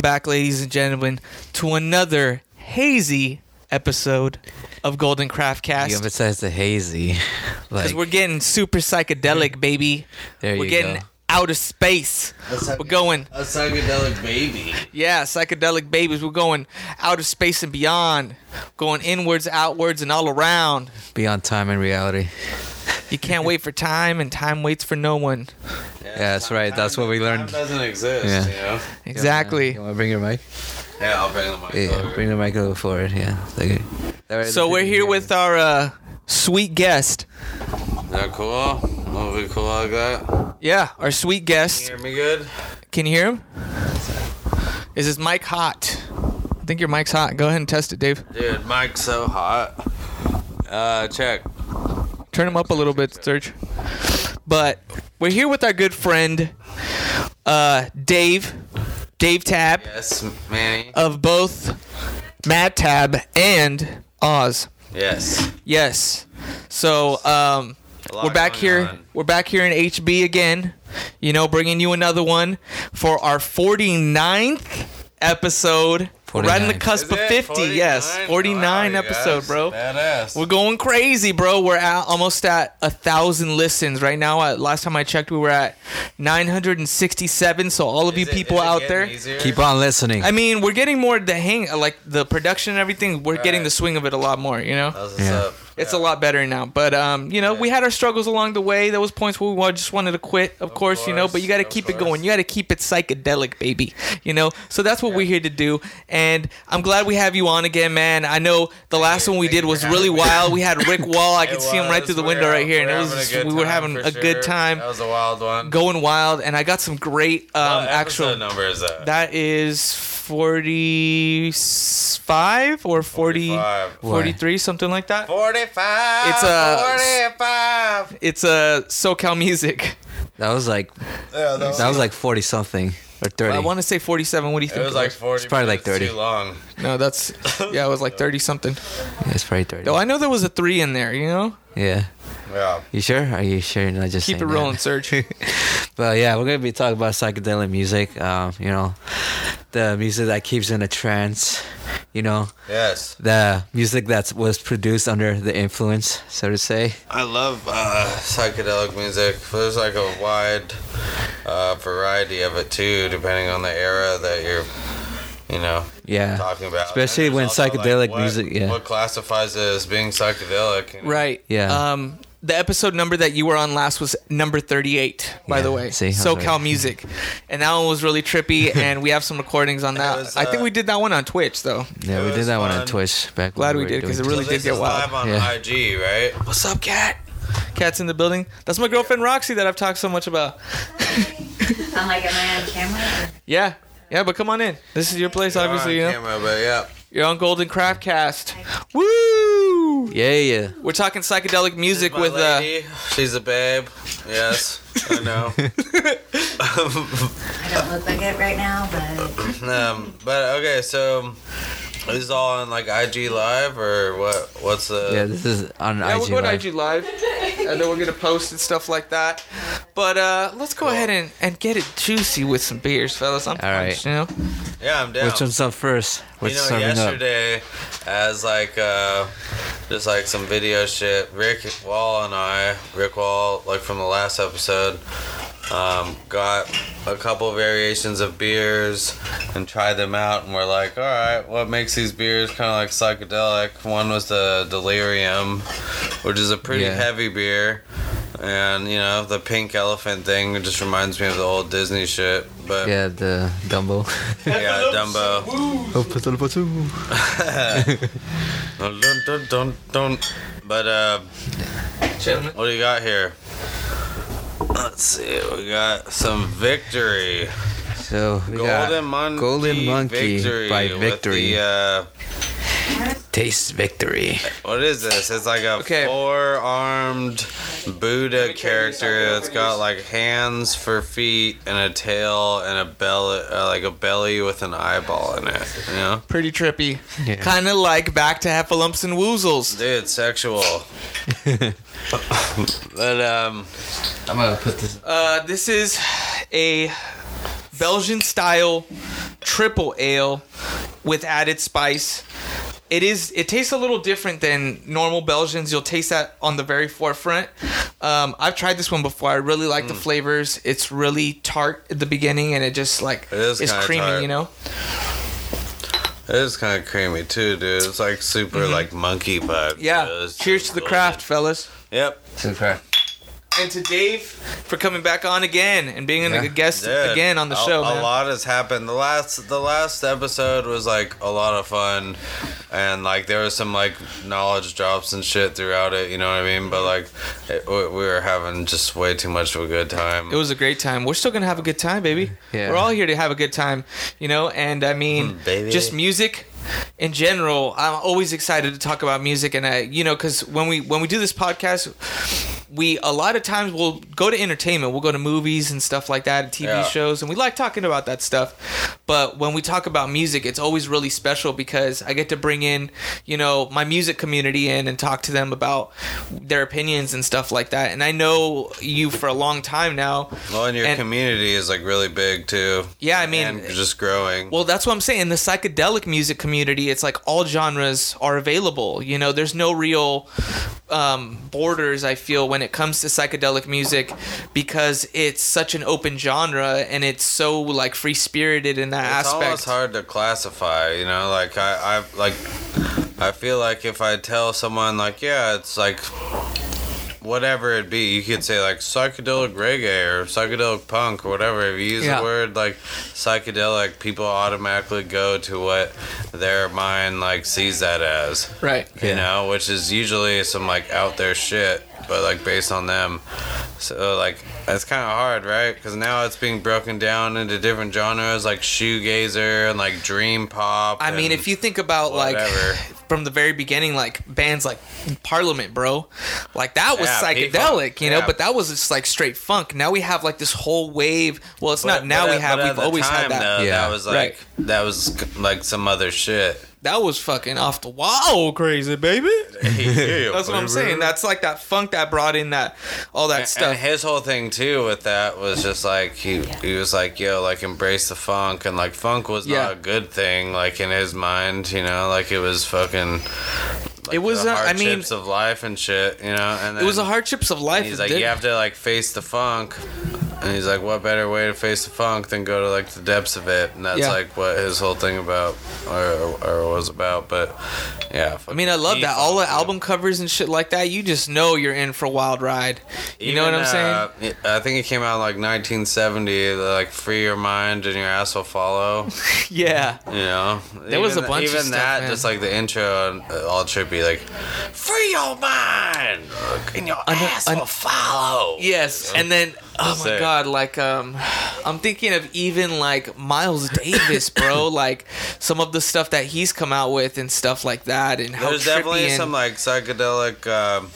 back, ladies and gentlemen, to another hazy episode of Golden Craft You Cast. emphasize the hazy. Because Like, we're getting super psychedelic, baby. there we're you getting go. out of space. We're going, A psychedelic baby. yeah, psychedelic babies. We're going out of space and beyond. Going inwards, outwards, and all around. Beyond time and reality. You can't wait for time, and time waits for no one. Yeah, that's right. That's what we learned. Time doesn't exist, Yeah. you know? Exactly. You want to bring your mic? Yeah, I'll bring the mic Yeah, over. bring the mic a little forward. Yeah. Like, that So we're here can with our uh, sweet guest. Is that cool? Will it be cool like that? Yeah, our sweet guest. Can guest. you hear me good? Can you hear him? Is his mic hot? I think your mic's hot. Go ahead and test it, Dave. Dude, mic's so hot. Uh, check. Turn him up a little bit, Serge. But we're here with our good friend, uh, Dave, Dave Tab Yes, Manny. of both Matt Tab and Oz. Yes. Yes. So um, we're back here. on. We're back here in HB again. You know, bringing you another one for our 49th episode. We're right on the cusp of it? 50. Yes, 49 Wow, episode, guys. bro. Badass. We're going crazy, bro. We're at almost at a thousand listens right now. Uh, last time I checked, we were at 967. So all of you it- people out there, easier? Keep on listening. I mean, we're getting more the hang, like the production and everything. We're getting Right. the swing of it a lot more. You know, How's what's Yeah. up? It's Yeah. a lot better now. But um, you know, we had our struggles along the way. There was points where we just wanted to quit, of, course, you know. But you got to of keep it going. You got to keep it psychedelic, baby. You know. So that's what we're here to do. And I'm glad we have you on again, man. I know the last one we did was really wild. We had Rick Wall. I could see him right through the window right here, and it was we were having a good time, That was a wild one. going wild. And I got some great um, actual. episode number that? That is 45 or 40, 45. 43, something like that. 45. It's a- 45. It's a SoCal music. that was like Yeah, that was, that was like forty something or thirty. I want to say 47. What do you think It think? was like 40. It's probably like 30. Too long. no, that's yeah, it was like 30 something. Yeah, it's probably thirty. Though I know there was a three in there. You know, yeah. Yeah. You sure? Are you sure? You're not just keep it rolling, that? Serge. But yeah, we're gonna be talking about psychedelic music. Um, you know, the music that keeps you in a trance. You know, Yes. the music that was produced under the influence, so to say. I love uh, psychedelic music. There's like a wide uh, variety of it too, depending on the era that you're, you know, Yeah. talking about. Especially when there's also, psychedelic what- music- yeah. What classifies it as being psychedelic? you know? right. Yeah. Um, the episode number that you were on last was number 38, by Yeah, the way. see, SoCal right. Music. And that one was really trippy, and we have some recordings on that. was, I think uh, we did that one on Twitch, though. Yeah, we did that one on. Twitch back. Glad when we did, because it really So did get is wild. live on Yeah. IG, right? What's up, cat? Cat's in the building. That's my girlfriend Roxy that I've talked so much about. I'm like, am I on camera? Yeah. Yeah, but come on in. This is your place, obviously, you You're know. on camera, but yeah. You're on Golden Craft Cast. Woo! Yeah, yeah. We're talking psychedelic music My with uh she's a babe. Yes, I know. I don't look like it right now, but um, but okay, so is all on like IG Live or what? What's the? Yeah, this is on Yeah, IG. we're going Live. to IG Live. and then we're gonna post and stuff like that. But uh let's go ahead and, and get it juicy with some beers, fellas. I'm All right. pumped, you know. Yeah, I'm down. Which one's up first? What's you know, serving up? yesterday, as like uh, just like some video shit, Rick Wall and I, Rick Wall, like from the last episode, um, got a couple variations of beers and tried them out, and we're like, all right, what makes these beers kind of like psychedelic? One was the Delirium, which is a pretty Yeah. heavy beer. And you know the pink elephant thing just reminds me of the old Disney shit, but yeah, Yeah, the Dumbo. Yeah, Dumbo. Dun, dun, dun, dun, dun. But uh, what do you got here? Let's see. We got some victory. so we Golden got Monkey. Golden Monkey victory by Victory. The, uh, Taste Victory. what is this? It's like a Okay. four-armed Buddha character that's got like hands for feet and a tail and a belly, uh, like a belly with an eyeball in it. You know, Pretty trippy. Yeah. Kinda like back to Heffalumps and Woozles. dude, sexual. but um, I'm gonna put this. Uh this is a Belgian style triple ale with added spice. It is. It tastes a little different than normal Belgians. You'll taste that on the very forefront. Um, I've tried this one before. I really like Mm. the flavors. It's really tart at the beginning, and it just like It is it's kinda creamy. tart. You know. It is kind of creamy too, dude. It's like super like monkey vibe. Mm-hmm. Yeah. Cheers to the craft, fellas. Yep. Super. And to Dave for coming back on again and being Yeah. a guest Dude, again on the a, show. A lot has happened. The last the last episode was like a lot of fun, and like there was some like knowledge drops and shit throughout it. You know what I mean? But like it, we we were having just way too much of a good time. It was a great time. We're still gonna have a good time, baby. Yeah. We're all here to have a good time, you know. And I mean, Mm, baby. just music in general. I'm always excited to talk about music, and I, you know, because when we when we do this podcast, we a lot of times we'll go to entertainment. We'll go to movies and stuff like that, and TV Yeah. shows, and we like talking about that stuff. But when we talk about music, it's always really special because I get to bring in, you know, my music community in and talk to them about their opinions and stuff like that. And I know you for a long time now. well, and your and- community is like really big too. Yeah, I mean, just growing. Well, that's what I'm saying. The psychedelic music community, it's like all genres are available. You know, there's no real um, borders, I feel, when it comes to psychedelic music because it's such an open genre and it's so like free spirited in that it's aspect. almost hard to classify you know like i i like i feel like if i tell someone like yeah it's like whatever it be you could say like psychedelic reggae or psychedelic punk or whatever if you use Yeah. the word like psychedelic people automatically go to what their mind like sees that as Right. you Yeah. know, which is usually some like out there shit, but like based on them. So like it's kind of hard, right? Because now it's being broken down into different genres like shoegazer and like dream pop. I mean, if you think about whatever. like from the very beginning, like bands like Parliament, bro, like that was Yeah, psychedelic, P-funk, you know. yeah. But that was just like straight funk. Now we have like this whole wave. Well, it's but- not now but we have. We've always had that. Though, Yeah. that was like Right. That was like some other shit. That was fucking off the wall crazy, baby. That's what I'm saying. That's like that funk that brought in that all that And stuff. his whole thing too with that was just like he he was like yo like embrace the funk and like funk was Yeah. not a good thing like in his mind you know like it was fucking like, It was, the uh, I mean- hardships of life and shit you know and It was the hardships of life. he's like you have to like face the funk and he's like what better way to face the funk than go to like the depths of it and that's Yeah. like what his whole thing about or, or was about but yeah I mean, I love that. All the album covers and shit like that. You just know you're in for a wild ride. You know what I'm saying? saying? I think it came out in like 1970. Like "Free Your Mind and Your Ass Will Follow." Yeah. You know, There was a bunch of Even stuff, that, man. just like the intro, uh, all trippy, like "Free your mind and your know- ass I- will follow." Yes, and then oh That's my it. god, like um, I'm thinking of even like Miles Davis, bro. like some of the stuff that he's come out with and stuff like that, and how There's trippy definitely and, some like psychedelic um,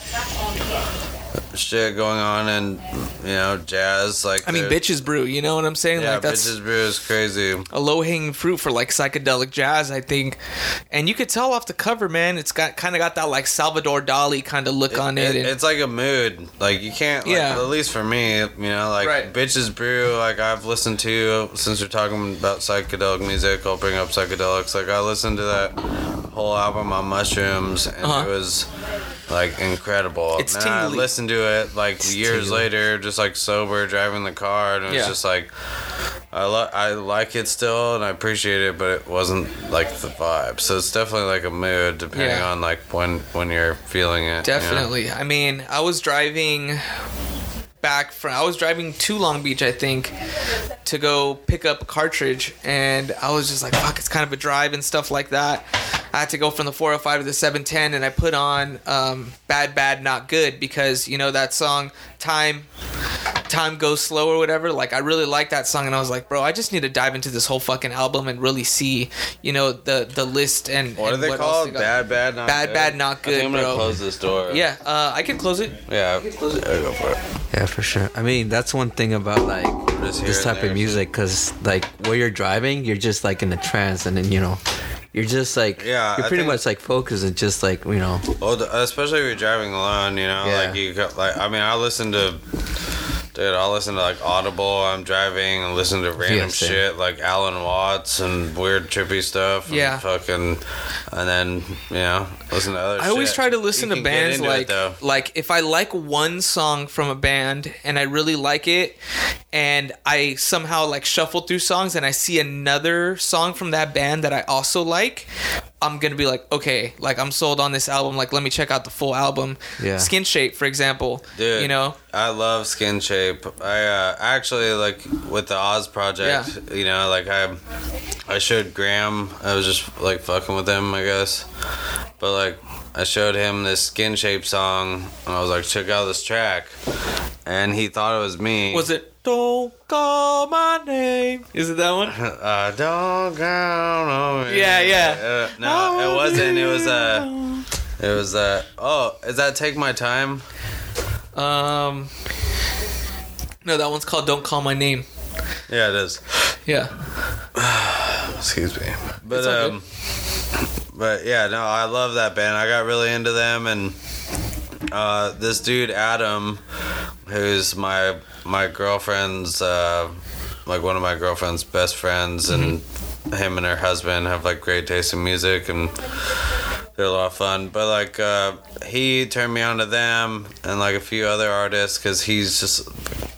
shit going on, and you know, jazz. Like I mean, bitches brew. You know what I'm saying? Yeah, like that's bitches brew is crazy. a low hanging fruit for like psychedelic jazz, I think. And you could tell off the cover, man. It's got kind of got that like Salvador Dali kind of look on it. It- and, it's like a mood. Like you can't. Like, Yeah. At least for me, you know, like Right. bitches brew. Like I've listened to since we're talking about psychedelic music. I'll bring up psychedelics. Like I listened to that whole album on mushrooms, and Uh-huh. it was like incredible. It's and then I tingly. listened to it like years later, just like sober, driving the car, and it's Yeah. just like. I, lo- I like it still and I appreciate it, but it wasn't like the vibe. So it's definitely like a mood depending Yeah. on like when when you're feeling it. you know? Definitely. I mean, I was driving back from I was driving to Long Beach, I think, to go pick up a cartridge and I was just like, fuck, it's kind of a drive and stuff like that. I had to go from the 405 to the 710 and I put on um, Bad Bad Not Good because, you know, that song Time Time Goes Slow or whatever. Like I really like that song and I was like, bro, I just need to dive into this whole fucking album and really see, you know, the the list and What are and they else called? got. Bad, bad, not Bad, good. bad, bad not I think good, I'm gonna bro. close this door. Yeah, uh, I can close it. Yeah. close Yeah, go for it. Yeah, for sure. I mean, that's one thing about like this type there. of music, cause like while you're driving, you're just like in a trance, and then you know, you're just like Yeah, you're I pretty think- much like focused and just like you know, Well, especially if you're driving alone, you know, Yeah. like you like I mean, I listen to Dude, I'll listen to like Audible. I'm driving and listen to random shit like Alan Watts and weird trippy stuff. and Yeah. Fucking, and then you know listen to other. I always try to listen You to bands into it, like like if I like one song from a band and I really like it and I somehow like shuffle through songs and I see another song from that band that I also like, I'm going to be like, okay, like I'm sold on this album, like let me check out the full album. Yeah. Skinshape for example, Dude, you know. I love Skinshape. I uh, actually like with the Oz project. Yeah. You know, like I, I showed Graham. I was just like fucking with him, I guess. But like, I showed him this Skinshape song, and I was like, check out this track, and he thought it was me. Was it Don't Call My Name? Is it that one? Uh, don't count on me. Yeah, yeah. Uh, no, it wasn't. It was uh, it was uh. Oh, is that Take My Time? Um No, that one's called Don't Call My Name. Yeah, it is. Yeah. Excuse me. But It's all good. um but yeah, no, I love that band. I got really into them and uh this dude Adam who's my my girlfriend's uh like one of my girlfriend's best friends and Mm-hmm. him and her husband have like great taste in music and they're a lot of fun. But like uh he turned me on to them and like a few other artists cuz he's just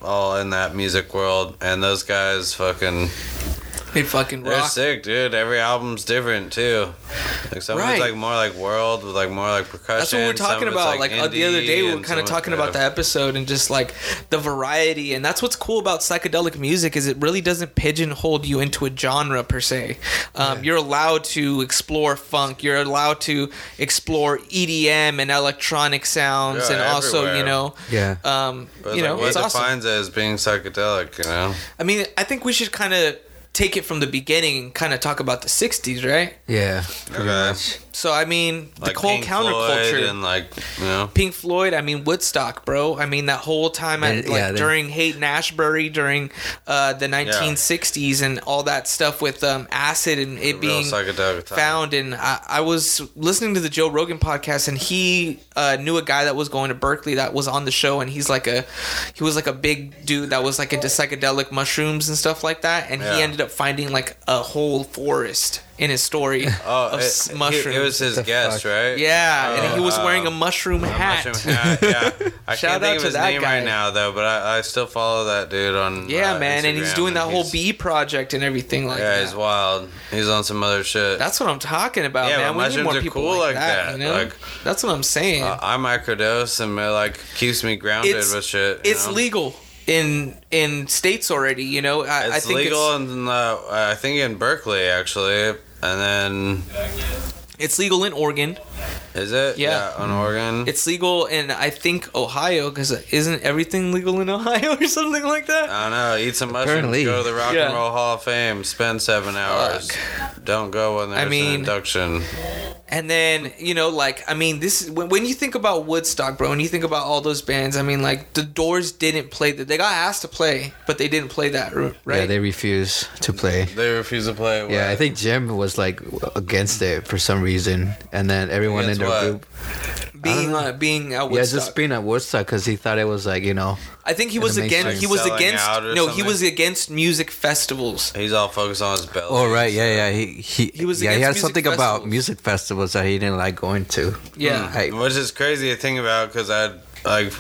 all in that music world and those guys fucking They fucking they're rock. sick, dude. Every album's different too. Like some Right. like more like world with like more like percussion. That's what we're talking about. Like, uh, the other indie, day, we were kind of talking about the episode and just like the variety. And that's what's cool about psychedelic music is it really doesn't pigeonhole you into a genre per se. Um, You're allowed to explore funk. You're allowed to explore EDM and electronic sounds, Yeah, and also you know, Yeah. um, But you like, know, what it's awesome. defines it as being psychedelic? You know, I mean, I think we should kind of take it from the beginning and kind of talk about the '60s, right? Yeah. Pretty Okay. much. So I mean, the like whole Pink counterculture. Floyd and like you know. Pink Floyd, I mean Woodstock, bro. I mean that whole time at They- like yeah, they- during Haight and Ashbury during uh, the 1960s and all that stuff with um, acid and it being found. And I, I was listening to the Joe Rogan podcast, and he uh, knew a guy that was going to Berkeley that was on the show, and he's like a he was like a big dude that was like into psychedelic mushrooms and stuff like that, and Yeah. he ended up finding like a whole forest in his story Oh, of it, s- he- mushrooms. it was his The guest, fuck? right? yeah, and he was Oh, wearing a mushroom A hat. mushroom hat, yeah. I Shout can't out think of to his that name guy. right now though, but I, I still follow that dude on. Yeah, uh, man, and he's doing that whole he's- bee project and everything like Yeah, that. he's wild. He's on some other shit. That's what I'm talking about, Yeah, man. but We need mushrooms more are people cool like, like that. that. You know, Like- that's what I'm saying. Uh, I microdose and it like keeps me grounded It's- with shit. it's know? legal in in states already. You know, I, I It's think legal it's, in uh, I think in Berkeley actually, and then it's legal in Oregon. Is it? Yeah. on Oregon. It's legal in I think Ohio because isn't everything legal in Ohio or something like that? I don't know. Eat some mushrooms. Apparently. Go to the Rock Yeah. and Roll Hall of Fame. Spend seven hours. Don't go when there's mean- an induction. And then you know, like I mean, this when, when you think about Woodstock, bro, and you think about all those bands, I mean, like the Doors didn't play that. They got asked to play, but they didn't play that, r- right? Yeah, they refuse to play. They refuse to play. Yeah, I think Jim was like against it for some reason, and then everyone in their what? group. being uh, being at Yeah, just being at Woodstock because he thought it was like you know. I think he was against. He was Selling against. out or No, he something? was against music festivals. He's all focused on his belly. Oh right, yeah, yeah. He he He was yeah. He against had music something about festivals. music festivals that he didn't like going to. Yeah, Hey, Which is crazy to think about because I'd like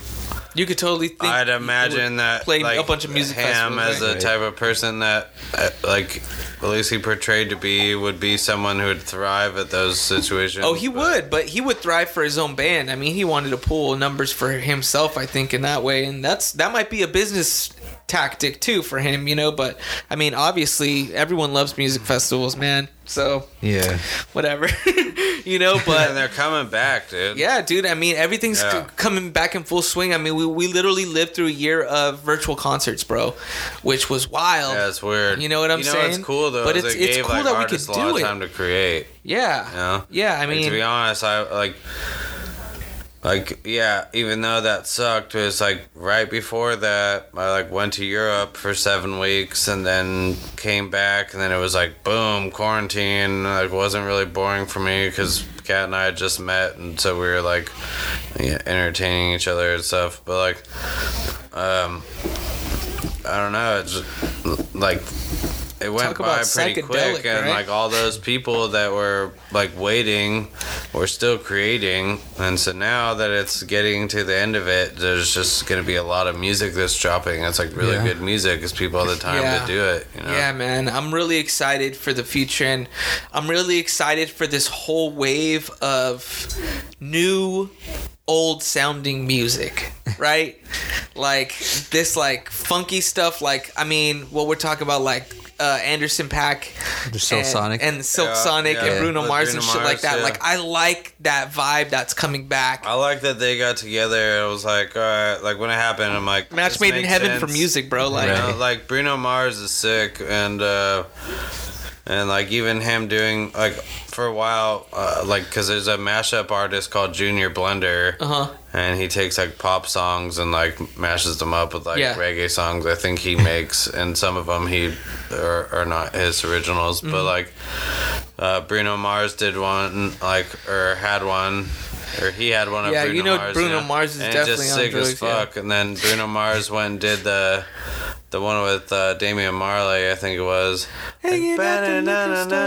you could totally think. I'd imagine that play like a bunch of music him as right? the type of person that uh, like at least he portrayed to be would be someone who would thrive at those situations. Oh, he but- would, but he would thrive for his own band. I mean, he wanted to pull numbers for himself, I think, in that way, and that's that might be a business tactic too for him, you know. But I mean, obviously, everyone loves music festivals, man. So yeah, whatever, you know. But and But they're coming back, dude. yeah, dude. I mean, everything's c- coming back in full swing. I mean, we we literally lived through a year of virtual concerts, bro, which was wild. Yeah, it's weird. You know what I'm you know saying? What's cool though, But it's- it it's gave cool like that we artists could a lot do of it. time to create. Yeah, You know? yeah. I Like, mean, to be honest, I like like yeah, even though that sucked, it was like right before that I like went to Europe for seven weeks and then came back and then it was like boom quarantine. Like wasn't really boring for me because Kat and I had just met and so we were like yeah, entertaining each other and stuff. But like um, I don't know. It's like it went by pretty quick, and right? like all those people that were like waiting were still creating, and so now that it's getting to the end of it, there's just gonna be a lot of music that's dropping. It's like really Yeah. good music, because people have the time Yeah. to do it. You know? Yeah, man. I'm really excited for the future and I'm really excited for this whole wave of new old sounding music, right? like this like funky stuff like I mean, what we're talking about like uh, Anderson .Paak, The Silk and, Sonic. and Silk Yeah, Sonic, yeah. and Bruno With Mars Bruno and shit like that. yeah. Like I like that vibe that's coming back. I like that they got together. It was like, all right, like when it happened, I'm like, Match made in makes heaven for music, bro. Like, You know, like Bruno Mars is sick, and uh, and like even him doing like for a while, uh, like because there's a mashup artist called Junior Blender, uh huh. and he takes like pop songs and like mashes them up with like Yeah. reggae songs. I think he makes, and some of them he are, are not his originals, Mm-hmm. but like uh, Bruno Mars did one, like or had one. Or he had one of Yeah, Bruno you know Mars. Bruno Mars is and definitely just sick drugs, as fuck. And then Bruno Mars went and did the the one with uh, Damian Marley, I think it was. Hanging out the liquor store.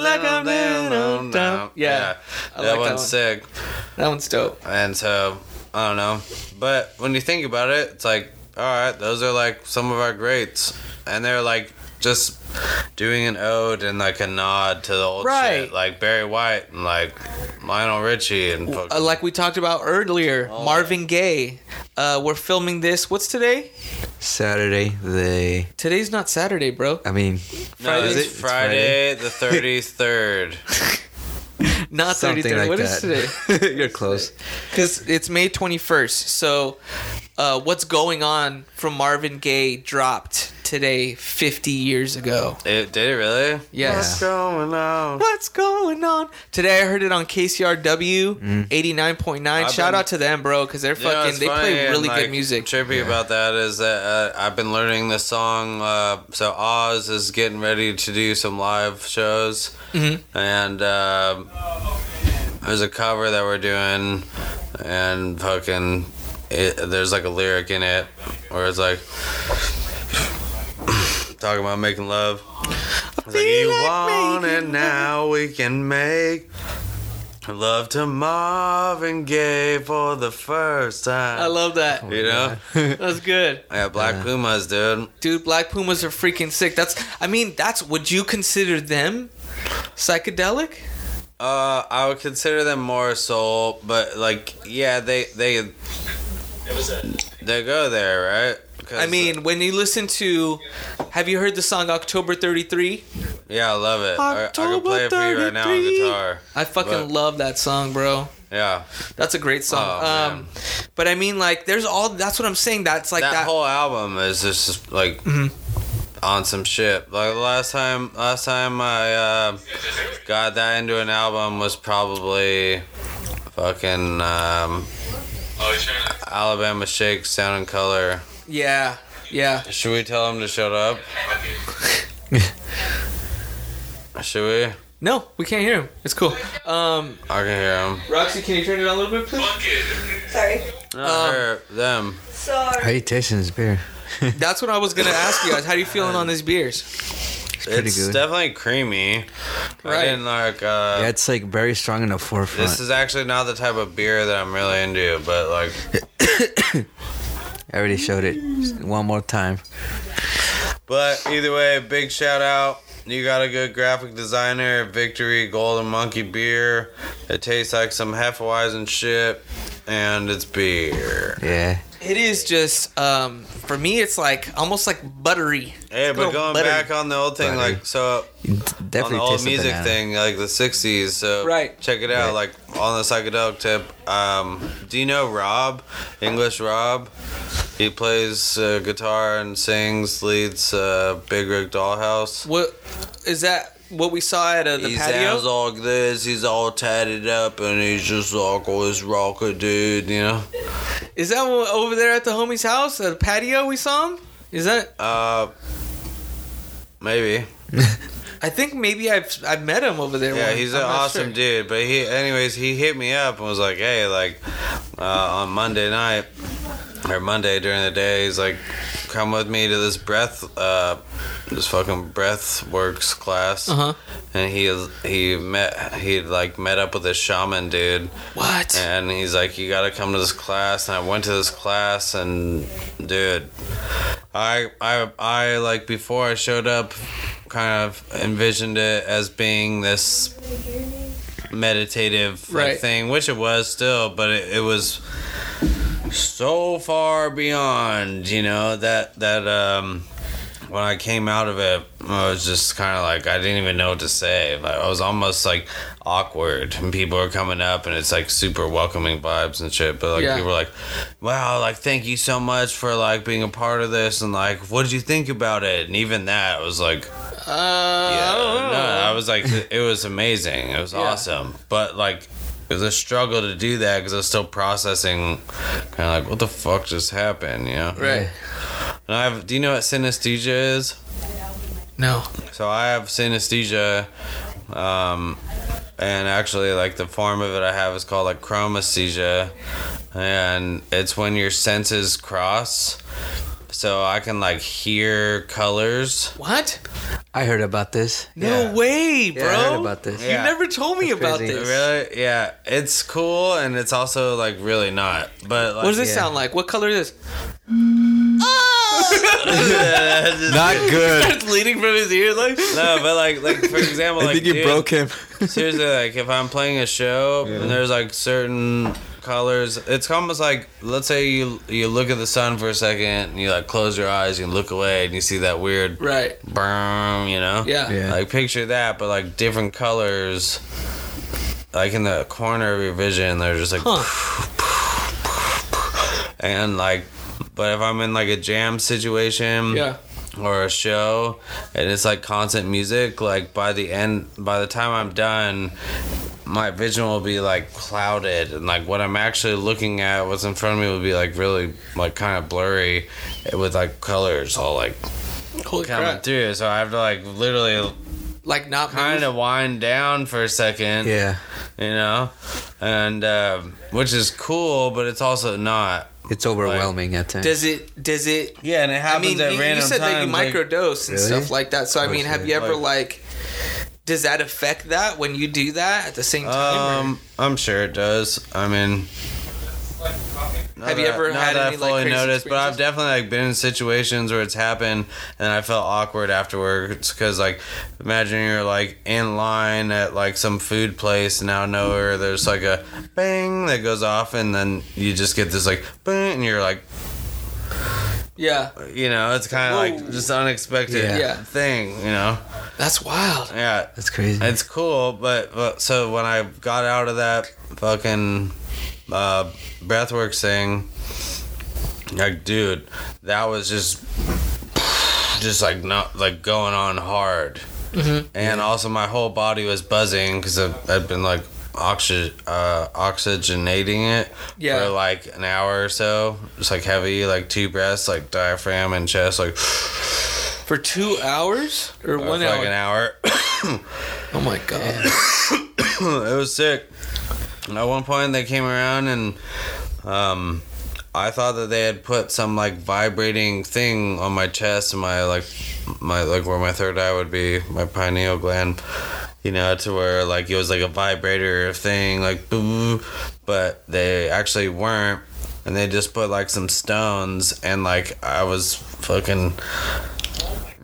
Like I'm. Yeah, that one's sick. That one's dope. And so I don't know, but when you think about it, it's like, all right, those are like some of our greats, and they're like just doing an ode and like a nod to the old Right. shit, like Barry White and like Lionel Richie and Uh, like we talked about earlier, Oh. Marvin Gaye. Uh, we're filming this. What's today? Saturday, the Today's not Saturday, bro. I mean, no, Friday? it's It's Friday the thirty third. Not something 33rd. like What is that. today? You're close. Because it's May 21st. So, uh, what's going on from Marvin Gaye dropped today, 50 years ago. It did it really? Yes. What's going on? What's going on? Today I heard it on KCRW Mm. 89.9. I've Shout been- out to them, bro, because they're You know, fucking, they play really like, good music. Trippy about that is that uh, I've been learning this song. Uh, so Oz is getting ready to do some live shows, Mhm. and um there's a cover that we're doing, and fucking, it, there's like a lyric in it where it's like talking about making love. It's like, you like want it now, we can make. Love to Marvin Gaye for the first time. I love that. You know? That's good. I Yeah, Black Pumas, dude. Dude, Black Pumas are freaking sick. That's, I mean, that's, would you consider them psychedelic? Uh, I would consider them more soul, but like, yeah, they they they go there, right? 'Cause- I mean, when you listen to, have you heard the song October 33? yeah, I love it. I, I can October play it for you right now on 33. guitar. I fucking But- love that song, bro. Yeah, That's a great song. Oh, um, but I mean, like, there's all. That's what I'm saying. That's like that, that. whole album is just like Mhm. on some shit. Like last time, last time I uh, got that into an album was probably fucking um, Alabama Shake, Sound and Color. Yeah, yeah. Should we tell him to shut up? Should we? No, we can't hear him. It's cool. Um, I can hear him. Roxy, can you turn it on a little bit, please? Sorry. No, Um, hear them. How Sorry. you tasting this beer? That's what I was gonna ask you guys. How are you feeling on these beers? It's pretty It's good. definitely creamy. I Right. didn't like. Uh, yeah, it's like very strong in the forefront. this is actually not the type of beer that I'm really into, but like, I already showed it one more time. but either way, big shout out. You got a good graphic designer, Victory Golden Monkey beer. It tastes like some Hefeweizen shit, and it's beer. Yeah. It is just um, for me. It's like almost like buttery. Hey, but going buttery. back on the old thing, Buttery. like so You on definitely the old taste the music banana. thing, like the '60s. So Right. check it out. Right. Like on the psychedelic tip. Um, do you know Rob, English Rob? He plays uh, guitar and sings, leads uh, Big Rig Dollhouse. What is that? What we saw at uh, the he patio? sounds like this. He's all tatted up and he's just like oh, this rocker dude, you know. Is that over there at the homie's house, at the patio? We saw him. Is that? Uh, maybe. I think maybe I've I've met him over there. Yeah, he's I'm an awesome sure. dude. But he, anyways, he hit me up and was like, "Hey, like, uh, on Monday night or Monday during the day, he's like, come with me to this breath, uh, this fucking breath works class." Uh huh. And he he met he like met up with this shaman dude, What? and he's like, "You gotta come to this class." And I went to this class, and dude, I I I like before I showed up, kind of envisioned it as being this meditative like, Right. thing, which it was still, but it, it was so far beyond, you know, that that um when I came out of it, I was just kind of like I didn't even know what to say. Like, I was almost like awkward, and people were coming up, and it's like super welcoming vibes and shit. But like Yeah. people were like, "Wow, like thank you so much for like being a part of this," and like, "What did you think about it?" And even that was like, Uh, yeah, no, I was like, it was amazing. It was Yeah. awesome. But like, it was a struggle to do that because I was still processing, kind of like, what the fuck just happened, you know? right. And I have. Do you know what synesthesia is? No. So I have synesthesia, um, and actually, like the form of it I have is called like chromesthesia, and it's when your senses cross. So I can like hear colors. What? I heard about this. No Yeah. way, bro. Yeah, I heard about this. You never told me That's about crazy. this. Really? Yeah, it's cool, and it's also like really not. But like, What does this Yeah. sound like? What color is this? Just- oh! Not good. It's bleeding from his ear, like. no, but like, like for example, I like, think you dude, broke him. seriously, like if I'm playing a show and there's like certain colors, it's almost like let's say you you look at the sun for a second and you like close your eyes and look away and you see that weird Right. burn, you know? Yeah. Yeah. Like picture that, but like different colors. Like in the corner of your vision, they're just like, Huh. and like, but if I'm in like a jam situation, Yeah. or a show and it's like constant music like by the end by the time i'm done my vision will be like clouded and like what i'm actually looking at what's in front of me will be like really like kind of blurry with like colors all like Holy coming crap. through so i have to like literally Like not kind of wind down for a second Yeah, you know and um, which is cool but it's also not it's overwhelming at times. Does it? Does it? yeah and it I happens mean, at you, random you said that you times, like- microdose and Really? stuff like that. So I mean, have you ever Like- like? Does that affect that when you do that at the same time? or- Um, I'm sure it does. I mean, Have you ever had that any, I like, fully crazy noticed, but I've definitely like been in situations where it's happened, and I felt awkward afterwards because like, imagine you're like in line at like some food place, and out of nowhere there's like a bang that goes off, and then you just get this like bang, and you're like, yeah, you know, it's kind of like just unexpected Yeah. Yeah. thing, you know, that's wild. yeah. That's crazy. It's cool, but, but so when I got out of that fucking uh, breathworks thing, like, dude, that was just just like not like going on hard, Mhm. and also my whole body was buzzing because I'd been like oxy- uh, oxygenating it Yeah. for like an hour or so, just like heavy, like two breaths, like diaphragm and chest, like For two hours or one for hour? like an hour. Oh my god. it was sick. At one point, they came around and um, I thought that they had put some like vibrating thing on my chest and my like my like where my third eye would be, my pineal gland. You know, to where like it was like a vibrator thing, like boo, but they actually weren't, and they just put like some stones, and like I was fucking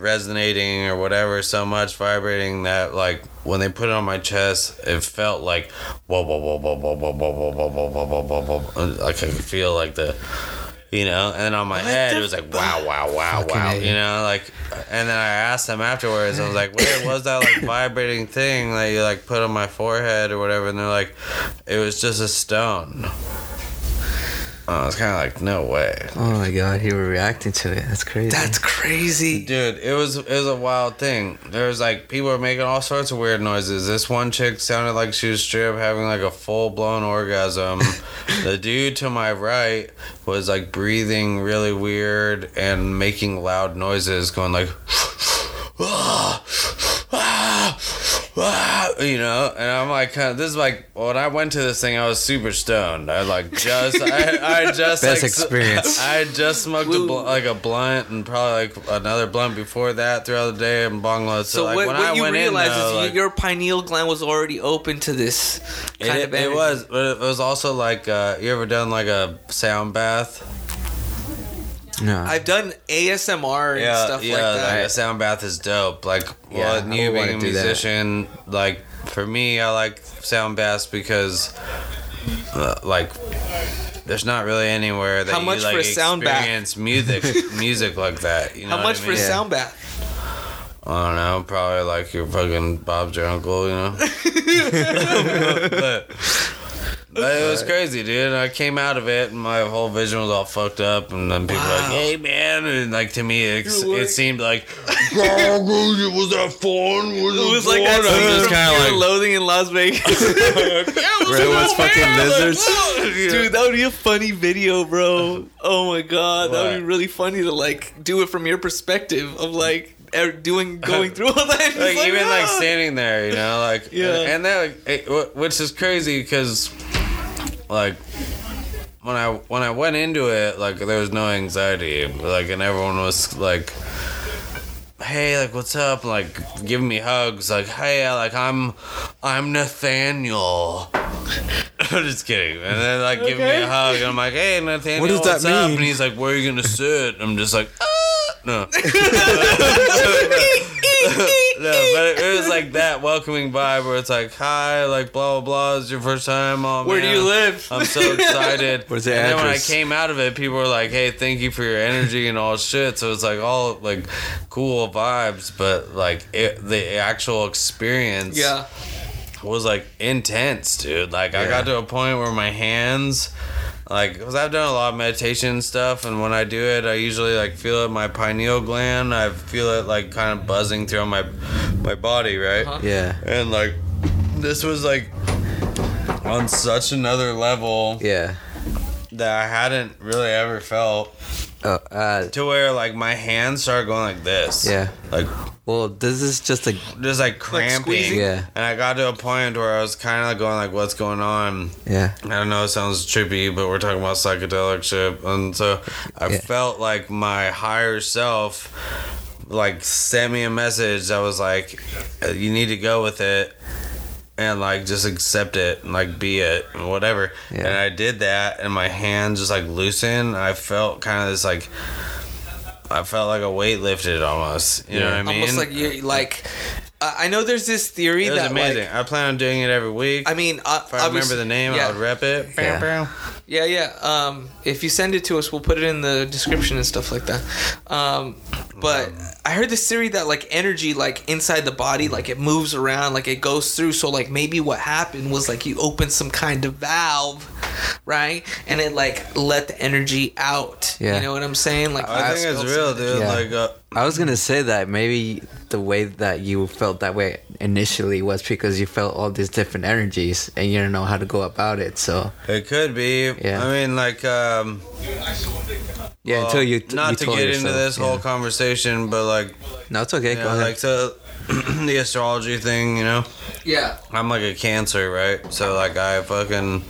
resonating or whatever so much vibrating that like when they put it on my chest it felt like whoa whoa whoa whoa whoa whoa whoa whoa whoa whoa whoa whoa whoa whoa like I could feel like the you know and on my head it was like wow wow wow wow A. you know like and then I asked them afterwards I was like where was that like vibrating thing that you like put on my forehead or whatever and they're like it was just a stone Uh, I was kind of like, no way. Oh my god, you were reacting to it. That's crazy. That's crazy. Dude, it was it was a wild thing. There was like people were making all sorts of weird noises. This one chick sounded like she was straight up having like a full blown orgasm. the dude to my right was like breathing really weird and making loud noises, going like, ah, "Ah, ah, ah," you know. And I'm like, kind of, this is like when I went to this thing, I was super stoned. I like just I, I just Best like, experience. I just smoked a bl- like a blunt and probably like another blunt before that throughout the day in Bangla. So, So like what, when what I you went realize in, though, is like, your pineal gland was already open to this kind it, of it was, but it was also like uh, you ever done like a sound bath? No. I've done ASMR and yeah, stuff yeah, like that. a sound bath is dope. Like, well, I you being a do that. musician, like for me, I like sound baths because, uh, like. There's not really anywhere that How you much like for a sound bath? experience music music like that. You know How much I for a? Yeah. sound bath? I don't know, probably like your fucking Bob's your uncle, you know. but, but it was crazy, dude. I came out of it, and my whole vision was all fucked up, and then people were like, "Hey, man," and like to me, it, You're it seemed like, "Was that fun? Was It was like that? Scene just from kinda like- Loathing in Las Vegas. Where it was fucking lizards. Dude, that would be a funny video, bro. Oh my god, that would be really funny to like do it from your perspective of like doing going through all that. It's like even like ah. standing there, you know, like Yeah. and that like, it, which is crazy because like when I when I went into it, like there was no anxiety, like and everyone was like. Hey, like, what's up? Like, giving me hugs. Like, hey, like, I'm, I'm Nathaniel. I'm just kidding. And then, like, giving me a hug. And I'm like, hey, Nathaniel, What does that what's up? mean? And he's like, where are you gonna sit? I'm just like, ah, no. no, but it, it was like that welcoming vibe where it's like, hi, like blah blah blah. It's your first time. Oh, Where do you live? I'm so excited. Where's the and then when I came out of it, people were like, hey, thank you for your energy and all shit. So it's like all like cool vibes, but like it, the actual experience yeah. was like intense, dude. Like I got to a point where my hands, like, cause I've done a lot of meditation stuff, and when I do it, I usually like feel it in my pineal gland. I feel it like kind of buzzing through my my body, right? Uh-huh. Yeah. And like, this was like on such another level Yeah. that I hadn't really ever felt. Oh, uh, To where like my hands started going like this. yeah. Like Well, this is just a just like cramping. squeezing? Yeah. And I got to a point where I was kind of like going like, "What's going on?" yeah. I don't know, it sounds trippy, but we're talking about psychedelic shit. And so I Yeah. felt like my higher self like sent me a message that was like you need to go with it and like just accept it and like be it and whatever. Yeah. And I did that and my hands just like loosened. I felt kind of this like I felt like a weight lifted almost. You know what I mean? Almost like you like. Uh, I know there's this theory it was that amazing. like. I plan on doing it every week. I mean, uh, if I remember the name, yeah. I would rep it. Yeah. Yeah, yeah. Um, if you send it to us, we'll put it in the description and stuff like that. Um, but I heard this theory that like energy, like inside the body, like it moves around, like it goes through. So like maybe what happened was like you opened some kind of valve, right? And it like let the energy out. Yeah. You know what I'm saying? Like I think it's real, dude. Yeah. Like, uh, I was gonna say that maybe the way that you felt that way initially was because you felt all these different energies and you didn't know how to go about it. So it could be. Yeah. I mean, like, um, yeah, well, until you t- not you to told get yourself, into this yeah. whole conversation, but like, No, it's okay. Go know, ahead. like so, the astrology thing. You know, yeah. I'm like a Cancer, right? So like, I fucking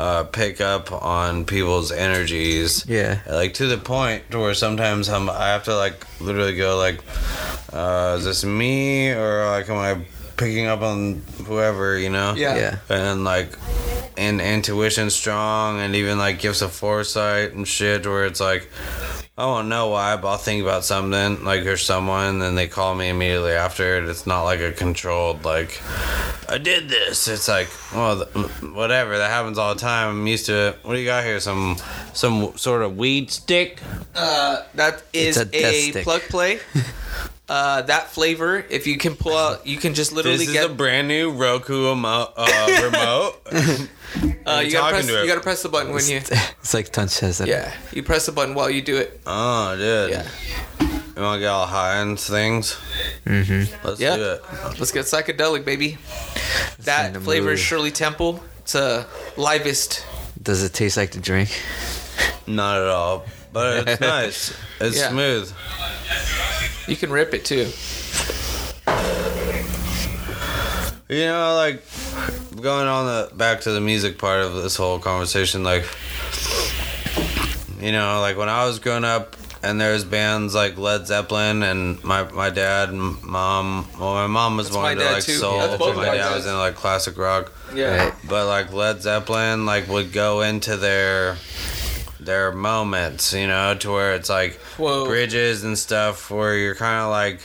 uh, pick up on people's energies. yeah. Like to the point to where sometimes I'm, I have to like literally go like, uh, is this me or like am I picking up on whoever? You know? Yeah. Yeah. and like and intuition strong and even like gifts of foresight and shit where it's like I don't know why, but I'll think about something like or someone, and they call me immediately after it. It's not like a controlled like I did this. It's like well, th- whatever that happens all the time. I'm used to it. What do you got here? Some some sort of weed stick? Uh, that is It's a a, plug play. Uh, that flavor, if you can pull out, you can just literally This is get. a brand new Roku emo- uh, remote. uh, you gotta press. to. You gotta press the button when you. It's like Tunch says it. Yeah, you press the button while you do it. oh, dude. Yeah. You want to get all high on things? Mm-hmm. Let's Yeah. do it. Let's get psychedelic, baby. That in the flavor is. Shirley Temple. It's a livest. Does it taste like the drink? Not at all. But it's nice. It's Yeah. smooth. You can rip it too. You know, like going on the back to the music part of this whole conversation, like you know, like when I was growing up and there was bands like Led Zeppelin and my my dad and mom well my mom was That's more into like too. soul, both my dad was into like classic rock. Yeah. But like Led Zeppelin like would go into their their moments, you know, to where it's like Whoa. bridges and stuff where you're kind of like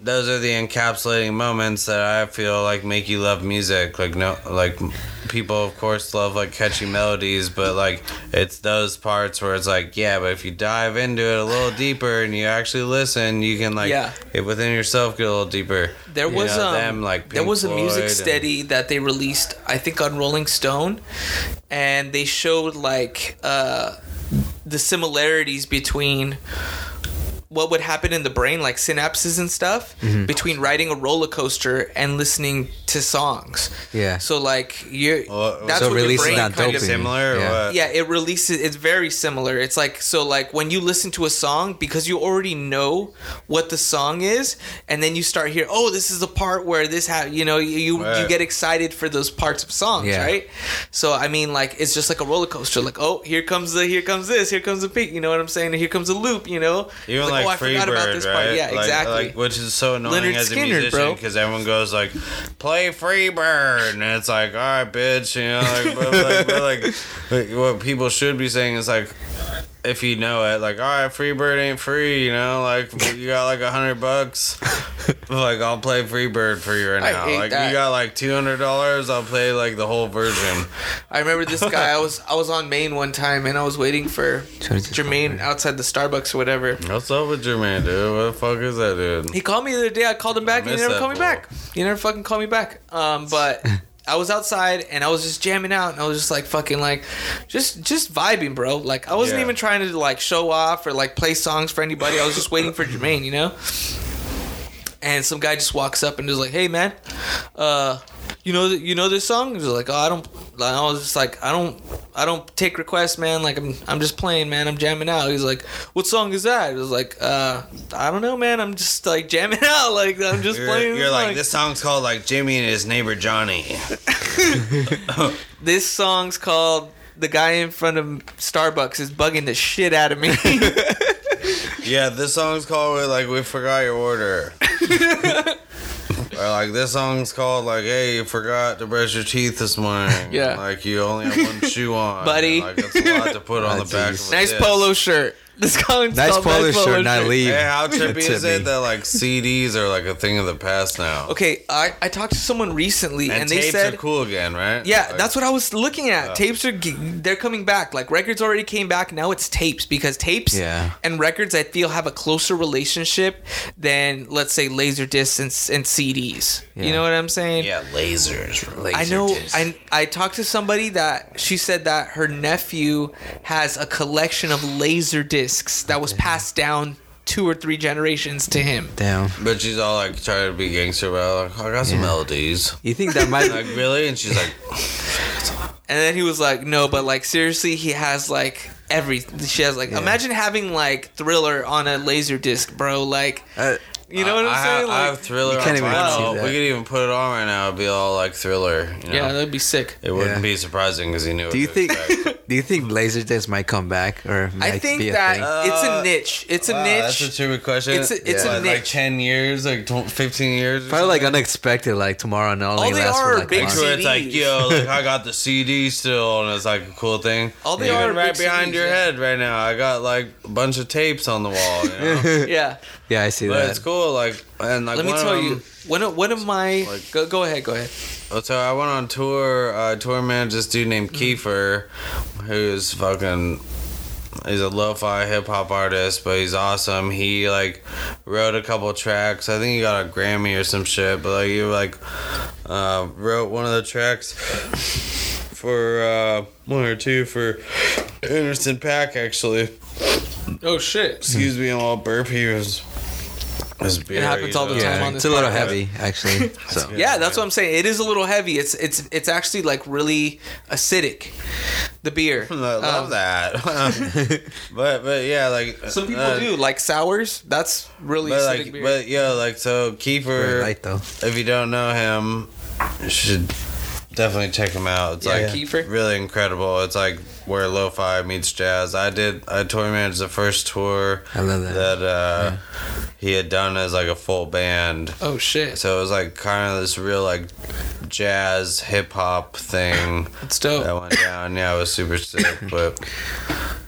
those are the encapsulating moments that I feel like make you love music. Like no, like people of course love like catchy melodies, but like it's those parts where it's like yeah, but if you dive into it a little deeper and you actually listen, you can like Yeah. it within yourself get a little deeper. There You was know, um, them, like there Pink was a music Floyd study that they released, I think, on Rolling Stone, and they showed like uh, the similarities between what would happen in the brain, like synapses and stuff, Mm-hmm. between riding a roller coaster and listening to songs. Yeah. So like you're Well, that's so what your brain that kind of similar Yeah. what? yeah it releases it's very similar it's like so like when you listen to a song because you already know what the song is and then you start here oh this is the part where this ha you know you you, you get excited for those parts of songs Yeah. right so i mean like it's just like a roller coaster like oh here comes the here comes this here comes the peak you know what i'm saying here comes the loop you know Even It's like, oh i forgot about Freebird, this right? part yeah Like- exactly Like, which is so annoying Lynyrd as a Skynyrd, musician because everyone goes like, "Play Freebird," and it's like, "All right, bitch," you know. Like, but, like, but, like, like, what people should be saying is like, if you know it, like, "All right, Freebird ain't free," you know. Like, you got like a hundred bucks, like I'll play Freebird for you right I now. hate like, that. you got like two hundred dollars, I'll play like the whole version. I remember this guy. I was I was on Maine one time, and I was waiting for Jermaine outside the Starbucks or whatever. What's up with Jermaine, dude? What the fuck is that, dude? He called me the other day. I called him back. and He never that called me back. He never fucking called me back. Um, but I was outside and I was just jamming out and I was just like fucking like, just just vibing, bro. Like I wasn't Yeah. even trying to like show off or like play songs for anybody. I was just waiting for Jermaine, you know. And some guy just walks up and is like, "Hey, man, uh, you know you know this song?" He's like, "Oh, I don't." I was just like, "I don't, I don't take requests, man. Like I'm, I'm just playing, man. I'm jamming out." He's like, "What song is that?" It was like, "Uh, I don't know, man. I'm just like jamming out. Like I'm just You're, playing." you're like this song's called like Jimmy and his neighbor Johnny. This song's called "The Guy in Front of Starbucks is bugging the shit out of me." Yeah, this song's called like we forgot your order. Or like this song's called like hey you forgot to brush your teeth this morning. Yeah. Like you only have one shoe on. Buddy. Like that's a lot to put on the back. Of a nice polo shirt. This song's Nice called polo shirt, not leave. Hey, how trippy is it that like CDs are like a thing of the past now? Okay, I, I talked to someone recently and, And, they tapes said are cool again, right? Yeah, Like, that's what I was looking at. Yeah. Tapes are they're coming back. Like records already came back. Now it's tapes because tapes Yeah. and records I feel have a closer relationship than let's say laser discs and, and CDs. You know what I'm saying? Yeah, lasers. bro. I know. I I talked to somebody that she said that her nephew has a collection of laser discs that was passed down two or three generations to him. Damn. But she's all like trying to be gangster about like I got some Yeah. melodies. You think that might? Like really? And she's like, And then he was like, "No, but like seriously, he has like every. She has like. Yeah. Imagine having like Thriller on a laser disc, bro. Like, uh, you know what I'm I saying? Have, I have Thriller. You can't even vinyl. see We could even put it on right now. It'd be all like Thriller. You know? yeah, that'd be sick. It wouldn't Yeah. be surprising because he knew. It. Do you what think? expect. Do you think Laserdisc might come back or might I think be a that thing? it's a Uh, niche. It's a Wow, niche. That's a true question. It's a- it's a Like- niche. Like ten years, like tw- fifteen years. or Probably like unexpected, like tomorrow and only All they lasts are for like big a Like month. where it's like, yo, like I got the CD still, and it's like a cool thing. All they Even are are right behind CDs, your head right now. I got like a bunch of tapes on the wall. You know? yeah. Yeah, I see that. but that. it's cool. Like and like Let me one of tell them- you, one of one of my Like- go, go ahead, go ahead. Oh, So I went on tour. Uh, tour managed this dude named Mm-hmm. Kiefer, who's fucking he's a lo-fi hip hop artist, but he's awesome. He like wrote a couple tracks. I think he got a Grammy or some shit. But like he like uh, wrote one of the tracks for uh, one or two for Anderson .Paak actually. Oh shit. Excuse me, I'm all burpy. It was. His beer, happens all the you time Yeah, on it's a little podcast. heavy actually. So Yeah, that's what I'm saying. It is a little heavy. It's it's it's actually like really acidic. The beer. I love Um, that. but but yeah, like Some people uh, do like sours. That's really But acidic like, beer. but yeah, like so very Kiefer. light though. if you don't know him, you should definitely check him out. It's Yeah, like Kiefer. really incredible. It's like where lo-fi meets jazz. I did I tour managed the first tour I love that. that uh, he had done as like a full band. oh shit. So it was like kind of this real like jazz hip hop thing It's dope. that went down. Yeah, it was super sick. But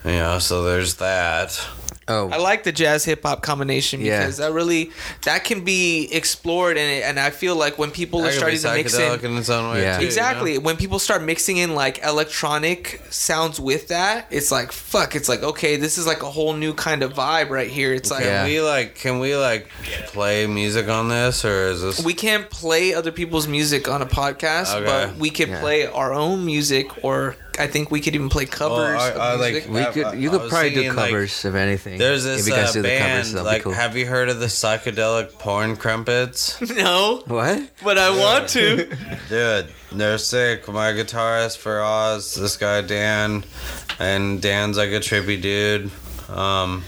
you know, so there's that. Oh, I like the jazz hip hop combination Yeah. because that really that can be explored and it, and I feel like when people are That could be starting to mix in in its own way. Yeah. too, you know? exactly when people start mixing in like electronic sounds with that it's like fuck it's like okay this is like a whole new kind of vibe right here it's like Can Yeah. we like can we like play music on this or is this we can't play other people's music on a podcast Okay. but we can Yeah. play our own music or I think we could even play covers I- of I like- music. we I- could. I- You I could was probably do thinking, like, covers if anything. There's this uh, do the band covers, like cool. have you heard of the psychedelic porn crumpets? no what? but I want to Dude, they're sick. My guitarist for Oz, this guy Dan, and Dan's like a trippy dude. Um,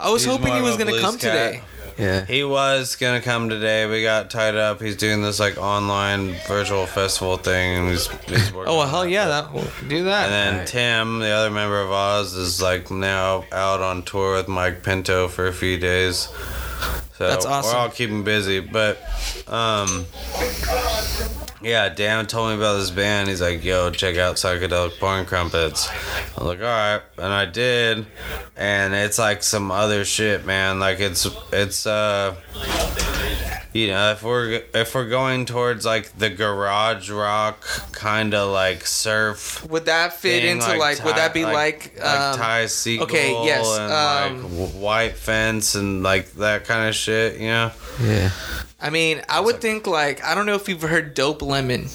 I was hoping he was gonna come cat. today Yeah. he was gonna come today. We got tied up. He's doing this like online virtual festival thing, and he's, he's working. oh well hell yeah that we'll do that And then Alright. Tim, the other member of Oz, is like now out on tour with Mike Pinto for a few days. So That's awesome. We're all keeping busy, but um, yeah, Dan told me about this band. He's like, "Yo, check out psychedelic porn crumpets." I was like, "All right," and I did, and it's like some other shit, man. Like it's it's uh you know, if we're if we're going towards like the garage rock kind of like surf would that fit thing, into like, would Ty- that be like, like um, Ty Segall okay, yes, and um, like White Fence and like that kind of shit, you know? Yeah. I mean, I would think like I don't know if you've heard Dope Lemon.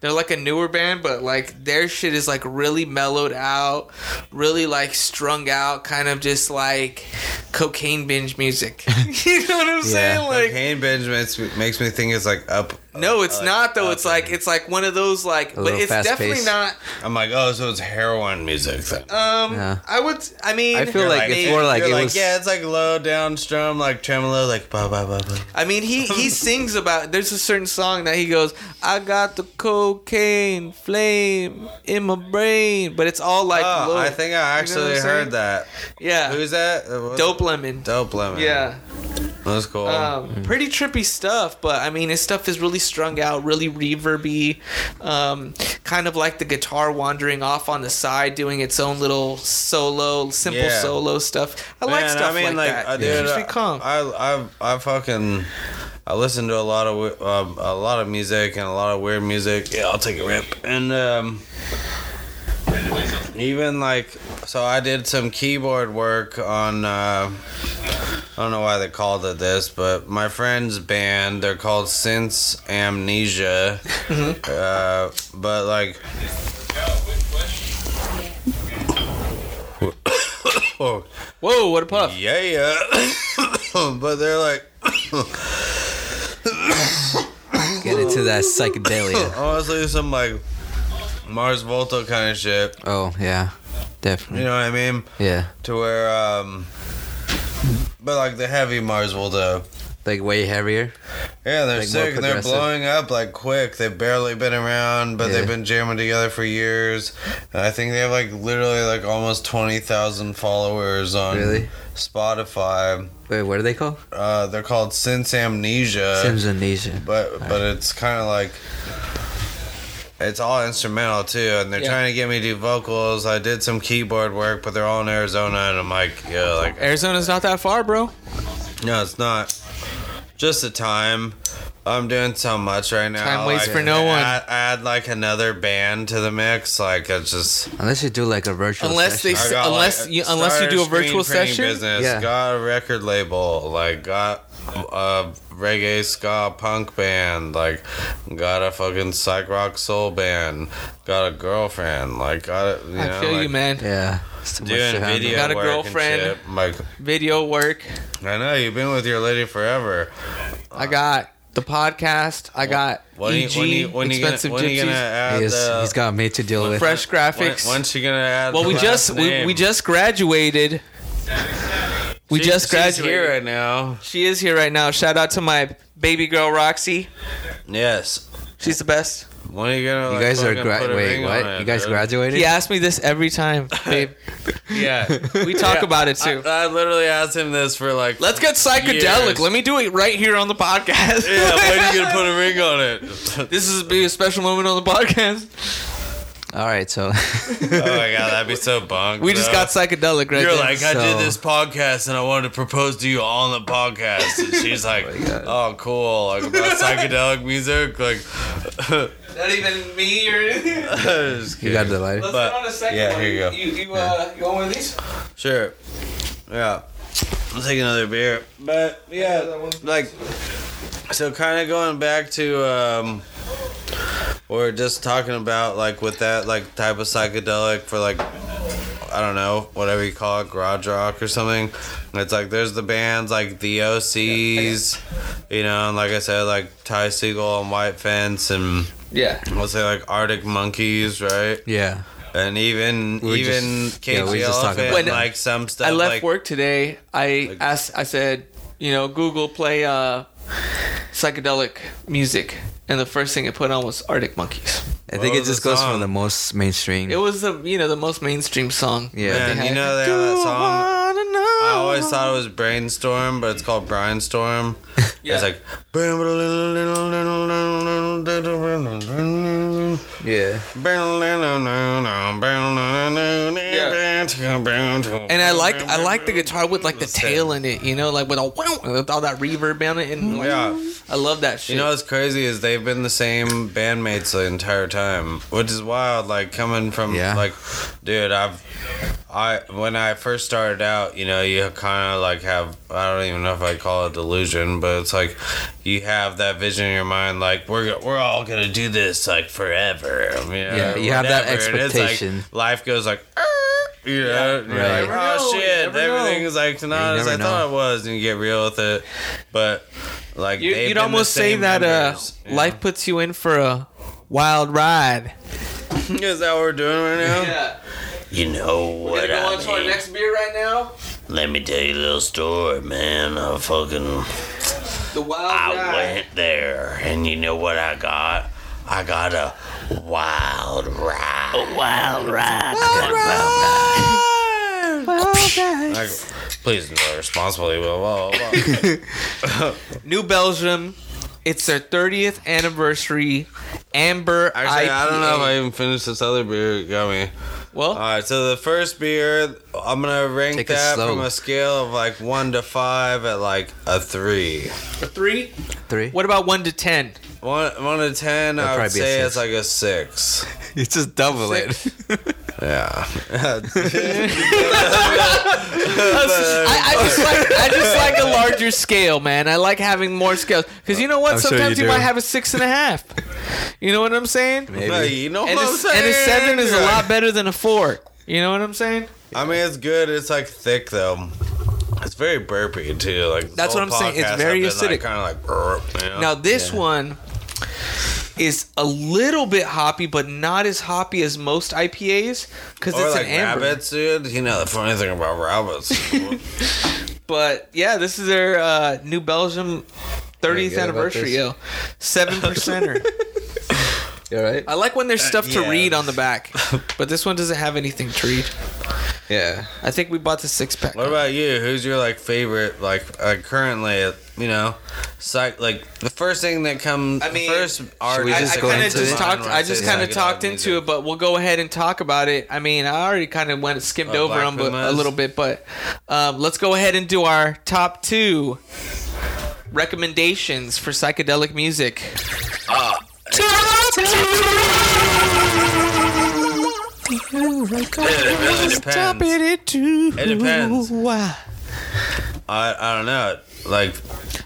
They're like a newer band, but like their shit is like really mellowed out, really like strung out, kind of just like cocaine binge music. you know what I'm saying? Like Cocaine binge makes makes me think it's like up. No, it's like, not though. up It's like it's like one of those like, but it's definitely fast-paced. not. I'm like, oh, so it's heroin music then. Um, Yeah. I would. I mean, I feel You're like it's more like it like, was- yeah, it's like low down strum, like tremolo, like ba ba ba ba. I mean, he he sings about. There's a certain song that he goes, "I got the cocaine flame in my brain," but it's all like. oh, low. I think I You know actually heard that. Yeah, Who's that? Uh, Dope? Lemon. Dope lemon. Yeah, that's cool. um, pretty trippy stuff, but I mean, his stuff is really strung out, really reverby, um, kind of like the guitar wandering off on the side, doing its own little solo, simple Yeah. solo stuff. I like Man, stuff like, that. uh, it dude, calm. I, I, I fucking, I listen to a lot of, um, a lot of music and a lot of weird music. Yeah, I'll take a rip. And um, even like, so I did some keyboard work on. Uh, I don't know why they called it this, but my friend's band, they're called Since Amnesia. uh, but like. oh, Whoa, what a puff! yeah, yeah. but they're like, Get into that psychedelia. honestly, some like Mars Volta kind of shit. Oh yeah, definitely. You know what I mean? Yeah, To where, um, but like the heavy Mars Volta. like way heavier. Yeah, they're Like, sick and they're blowing up like quick. They've barely been around, but Yeah. they've been jamming together for years. And I think they have like literally like almost 20,000 followers on Really? Spotify. Wait, what are they called? Uh, they're called Since Amnesia. Sims Amnesia. but but it's kind of like it's all instrumental too and they're Yeah. trying to get me to do vocals i did some keyboard work but they're all in arizona and i'm like yeah like Arizona's not that far, bro. no it's not just the time I'm doing so much right now. Time waits like, for no one. Add, add like another band to the mix. Like it's just Unless you do like a virtual Unless they session. I unless like, you unless you do a virtual session. business, Yeah. got a record label, like got a reggae ska punk band, like got a fucking psych rock soul band, got a girlfriend, like got it. I know, feel like, you, man. Yeah. It's too much Doing video Got a work girlfriend. And. Like Video work. I know you've been with your lady forever. I got the podcast. I got When EG, when you, when you gonna, expensive when gonna gypsies, add He is, the, he's got me to deal with. fresh when, graphics. when's she gonna add? well, the we last just we, name? we just graduated. We She- just she's graduated. here right now. She is here right now. Shout out to my baby girl Roxy. Yes. She's the best. When are you gonna? You like, guys are fucking gra- wait. What? it, You guys dude? graduated? He asks me this every time, babe. Yeah. We talk Yeah, about it too. I, I literally asked him this for like. Let's get psychedelic. years. Let me do it right here on the podcast. Yeah, when are you gonna put a ring on it? this is be a special moment on the podcast. All right. So. oh my god, that'd be so bunk. We just got psychedelic right You're there. like, I So- did this podcast and I wanted to propose to you on the podcast. And she's like, God. oh, cool. Like about psychedelic music. Like, Not even me or anything. you got the light. Let's But- on a second yeah, one. here you go. You, you, uh, you want one of these? Sure. Yeah. I'll take another beer. But yeah, like so kind of going back to um are just talking about like with that like type of psychedelic for like I don't know, whatever you call it, garage rock or something. It's like there's the bands like the Osees, you know, and like I said, like Ty Segall and White Fence and Yeah. let's say like Arctic Monkeys, right? Yeah. And even We even just- Cage yeah, we the were just Elephant, that. like some stuff. I left like, work today. I Like- asked. I said, you know, Google play uh, psychedelic music, and the first thing it put on was Arctic Monkeys. I think it just goes song? for the most mainstream. It was the you know the most mainstream song. Yeah. Man, you know they have that song. Wanna know. I always thought it was Brainstorm, but it's called Brianstorm. Yeah. It's like. yeah. And I like I like the guitar with like the tail in it, you know, like with a wow, with all that reverb on it, and like, Yeah. I love that shit. You know what's crazy is they've been the same bandmates the entire time, which is wild. Like coming from Yeah. like, dude, I've I when I first started out, you know, you kind of like have I don't even know if I call it delusion, but it's like you have that vision in your mind, like we're we're all gonna do this like forever. You know, Yeah, you have that whatever. And it's like, expectation. life goes like. "Er," You know, you're Right. like, oh know, shit, everything know." everything's like not as I know. thought it was, and you get real with it. But like, you, they've you'd almost say that uh, members, you know? life puts you in for a wild ride. Is that what we're doing right now? Yeah. You know what? We're gonna go I on to our next beer right now. Let me tell you a little story, man. I fucking The wild I ride. went there, and you know what I got? I got a wild ride. A wild ride. Like, please enjoy responsibly. Blah, blah, blah. New Belgium. It's their 30th anniversary Amber Actually, I don't know if I even finished this other beer. You got me. Well, All right, so the first beer, I'm gonna rank that slow. from a scale of like one to five at like a three. a three. Three. What about one to ten? One one to ten, That'd I would probably be a say it's like a six. You just double it. Yeah. I, I just like I just like a larger scale, man. I like having more scales because you know what? I'm sure Sometimes you you, might have a six and a half. You know what I'm saying? Hey, you know And, what a, I'm saying? and a seven is a lot better than a four. You know what I'm saying? I mean, it's good. It's like thick though. It's very burpy too. Like this That's what whole I'm saying. It's podcast, very I've been, acidic. kind of like. burp, you know? Now this Yeah. one is a little bit hoppy, but not as hoppy as most IPAs because it's like an amber. rabbits, dude. You know the funny thing about rabbits. But yeah, this is their uh, New Belgium 30th anniversary, yo. Seven percenter. You alright? I like when there's stuff to yeah. read on the back, but this one doesn't have anything to read. Yeah. I think we bought the six pack. what about you? Who's your like favorite? Like uh, currently, you know, psych. Like the first thing that comes. I mean, first art. we I, just I kind of into just it? talked. I just kind of talked into it, but we'll go ahead and talk about it. I mean, I already kind of went skimmed Oh, over Black them but, a little bit, but um, let's go ahead and do our top two recommendations for psychedelic music. It really depends. It depends. I, I don't know. Like,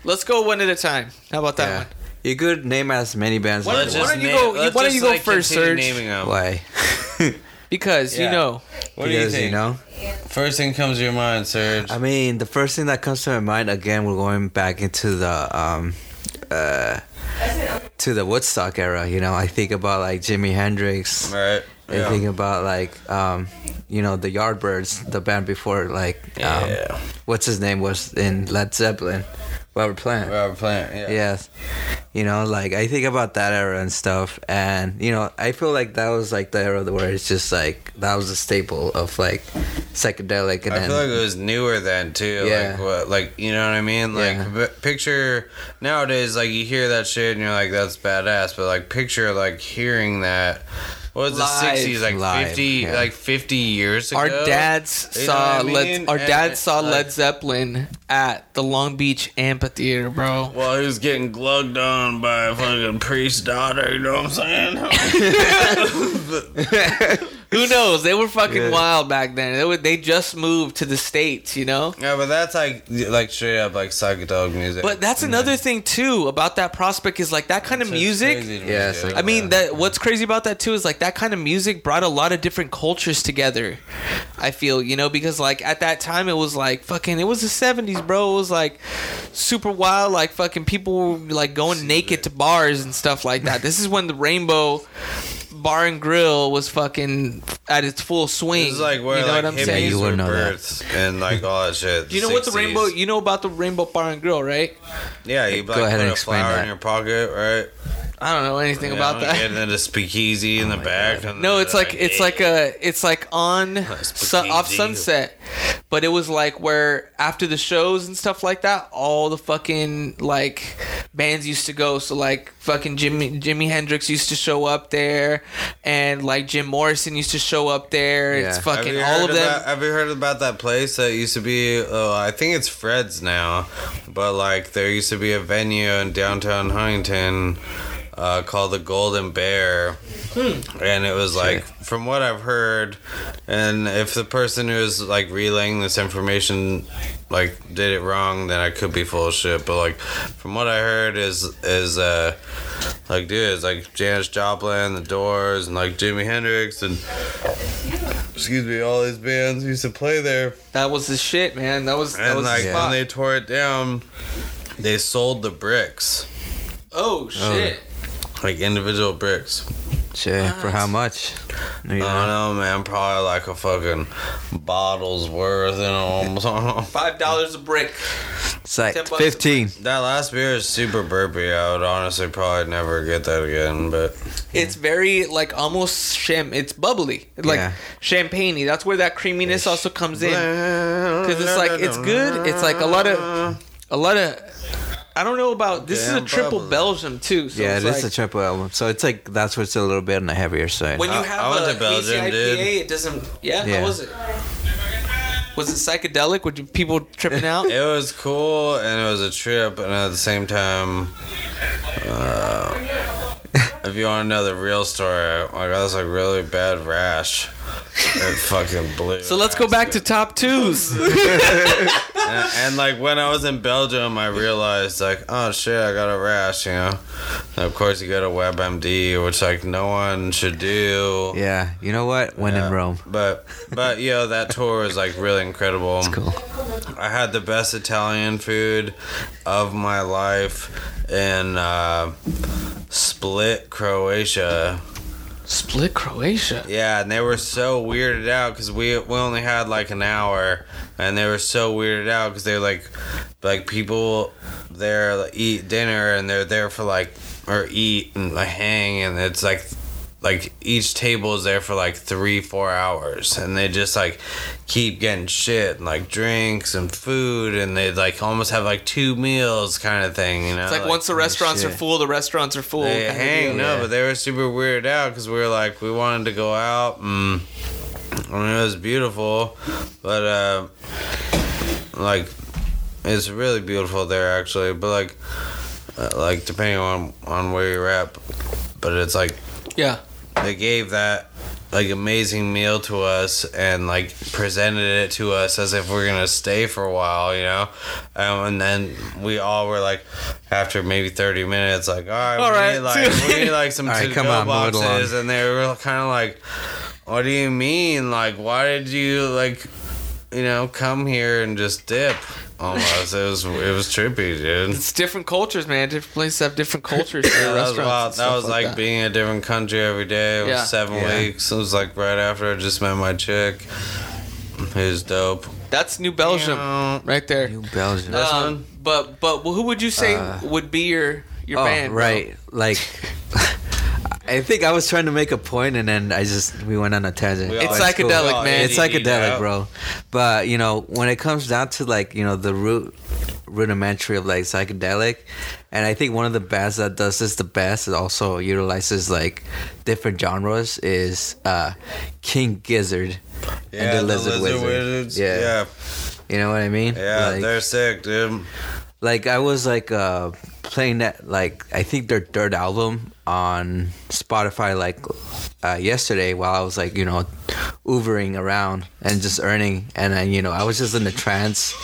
Let's go one at a time. How about that Yeah. one? You could name as many bands. Why as don't- you why want. don't you name- go- let's why don't you just, go like, first, continue Serge? Naming them. Why? Because you Yeah. know, What do you because think? know. First thing comes to your mind, Serge. I mean, the first thing that comes to my mind again, we're going back into the um, uh, to the Woodstock era. You know, I think about like Jimi Hendrix. right? I think about like um, you know the Yardbirds, the band before like um, yeah. what's his name was in Led Zeppelin, Robert Plant. Robert Plant. Yeah. Yes. You know, like I think about that era and stuff and you know, I feel like that was like the era where it's just like that was a staple of like psychedelic and I then feel like it was newer then too. Yeah. Like what? Like you know what I mean? Like Yeah. picture nowadays, like you hear that shit and you're like, that's badass. But like picture like hearing that. What was the sixties? Like Live, fifty, yeah. like fifty years ago. our dads You know saw what I Led, our And, dad saw like- Led Zeppelin at the Long Beach Amphitheater, bro. Well, he was getting glugged on by a fucking priest's daughter. You know what I'm saying? Who knows? They were fucking Yeah. wild back then. They were, they just moved to the states, you know. yeah, but that's like like straight up like psychedelic music. But that's mm-hmm. another thing too about that prospect is like that kind of music. crazy Yeah, it's like- I mean, that what's crazy about that too is like that kind of music brought a lot of different cultures together. I feel, you know, because like at that time it was like fucking it was the 70s, bro. It was like super wild like fucking people were like going naked to bars and stuff like that. this is when the Rainbow Bar and Grill was fucking at its full swing. This is like where you know like what I'm saying? you were wouldn't know that. birthed and like all that shit. Do you know what the Rainbow you know about the Rainbow Bar and Grill, right? Yeah, you Go like ahead put and a explain flower that. in your pocket, right? I don't know anything You about know, that. And then a speakeasy in oh the back. and No, then, it's like it's like a it's like on sun, off Sunset, but it was like where after the shows and stuff like that, all the fucking like bands used to go. So like fucking Jimmy Jimi Hendrix used to show up there, and like Jim Morrison used to show up there. It's Yeah. Have fucking all heard of them. Have you heard about that place that used to be? Oh, I think it's Fred's now, but like there used to be a venue in downtown Huntington uh, called the Golden Bear, Hmm. and it was like from what I've heard, and if the person who is like relaying this information like did it wrong, then I could be full of shit. But like from what I heard is is uh like dude, it's like Janis Joplin, The Doors, and like Jimi Hendrix and excuse me, all these bands used to play there. that was the shit, man. That was that And was like the when they tore it down, they sold the bricks, oh shit. Like individual bricks. Shit, for how much? I don't know, man. Probably like a fucking bottle's worth, you know. Five dollars a brick. It's like 10 bucks. 15. that last beer is super burpy. I would honestly probably never get that again, but It's very like almost sham. It's bubbly, like Yeah. champagne That's where that creaminess also comes in. Because it's like it's good. It's like a lot of a lot of. I don't know about this is a triple bubbly. Belgium too. So yeah, it's it is like, a triple album. So it's like, that's what's a little bit on the heavier side. when you have I went a to Belgium, hazy dude. It doesn't. Yeah, Yeah. how was it? Was it psychedelic? Were people tripping out? It was cool and it was a trip, and at the same time, uh, if you want to know the real story, I got this like really bad rash. It fucking blew. so let's go back to top twos. And, and like when I was in Belgium, I realized like, oh shit, I got a rash, you know. And of course, you go to WebMD, which like no one should do. Yeah, you know what? When Yeah. in Rome. But but yo, that tour was like really incredible. It's cool. I had the best Italian food of my life and. uh, Split, Croatia. Split Croatia. Yeah, and they were so weirded out because we we only had like an hour, and they were so weirded out because they like like people there like, eat dinner and they're there for like or eat and like hang and it's like like each table is there for like three four hours and they just like keep getting shit and like drinks and food and they like almost have like two meals kind of thing you know It's like, once the restaurants are full, the restaurants are full. they hang no Yeah. but they were super weirded out because we were like we wanted to go out and I mean it was beautiful but uh like it's really beautiful there actually, but like, uh, like depending on on where you're at, but it's like Yeah. They gave that like amazing meal to us and like presented it to us as if we're gonna stay for a while, you know. Um, and then we all were like, after maybe thirty minutes, like, all right, All we right, need like we need like some right, to come go on, boxes, and they were kind of like, what do you mean? Like, why did you like, you know, come here and just dip? Almost, it was it was trippy, dude. It's different cultures, man. Different places have different cultures. for their That was wild. That was like, that. being in a different country every day. It was Yeah. seven Yeah. weeks. It was like right after I just met my chick. Who's dope. That's New Belgium, Yeah. right there. New Belgium. This Um. But but who would you say Uh, would be your your oh, band? bro? right. Like, I think I was trying to make a point, and then I just we went on a tangent. We It's psychedelic, all man. It's psychedelic, bro. But you know, when it comes down to like you know the root rudimentary of like psychedelic, and I think one of the bands that does this the best, it also utilizes like different genres, is uh King Gizzard and the Lizard, Wizard. Wizards. Yeah. yeah, you know what I mean? yeah, Like- they're sick, dude. Like I was like uh playing that like I think their third album on Spotify like uh yesterday while I was like you know Ubering around and just earning. And then you know I was just in the trance.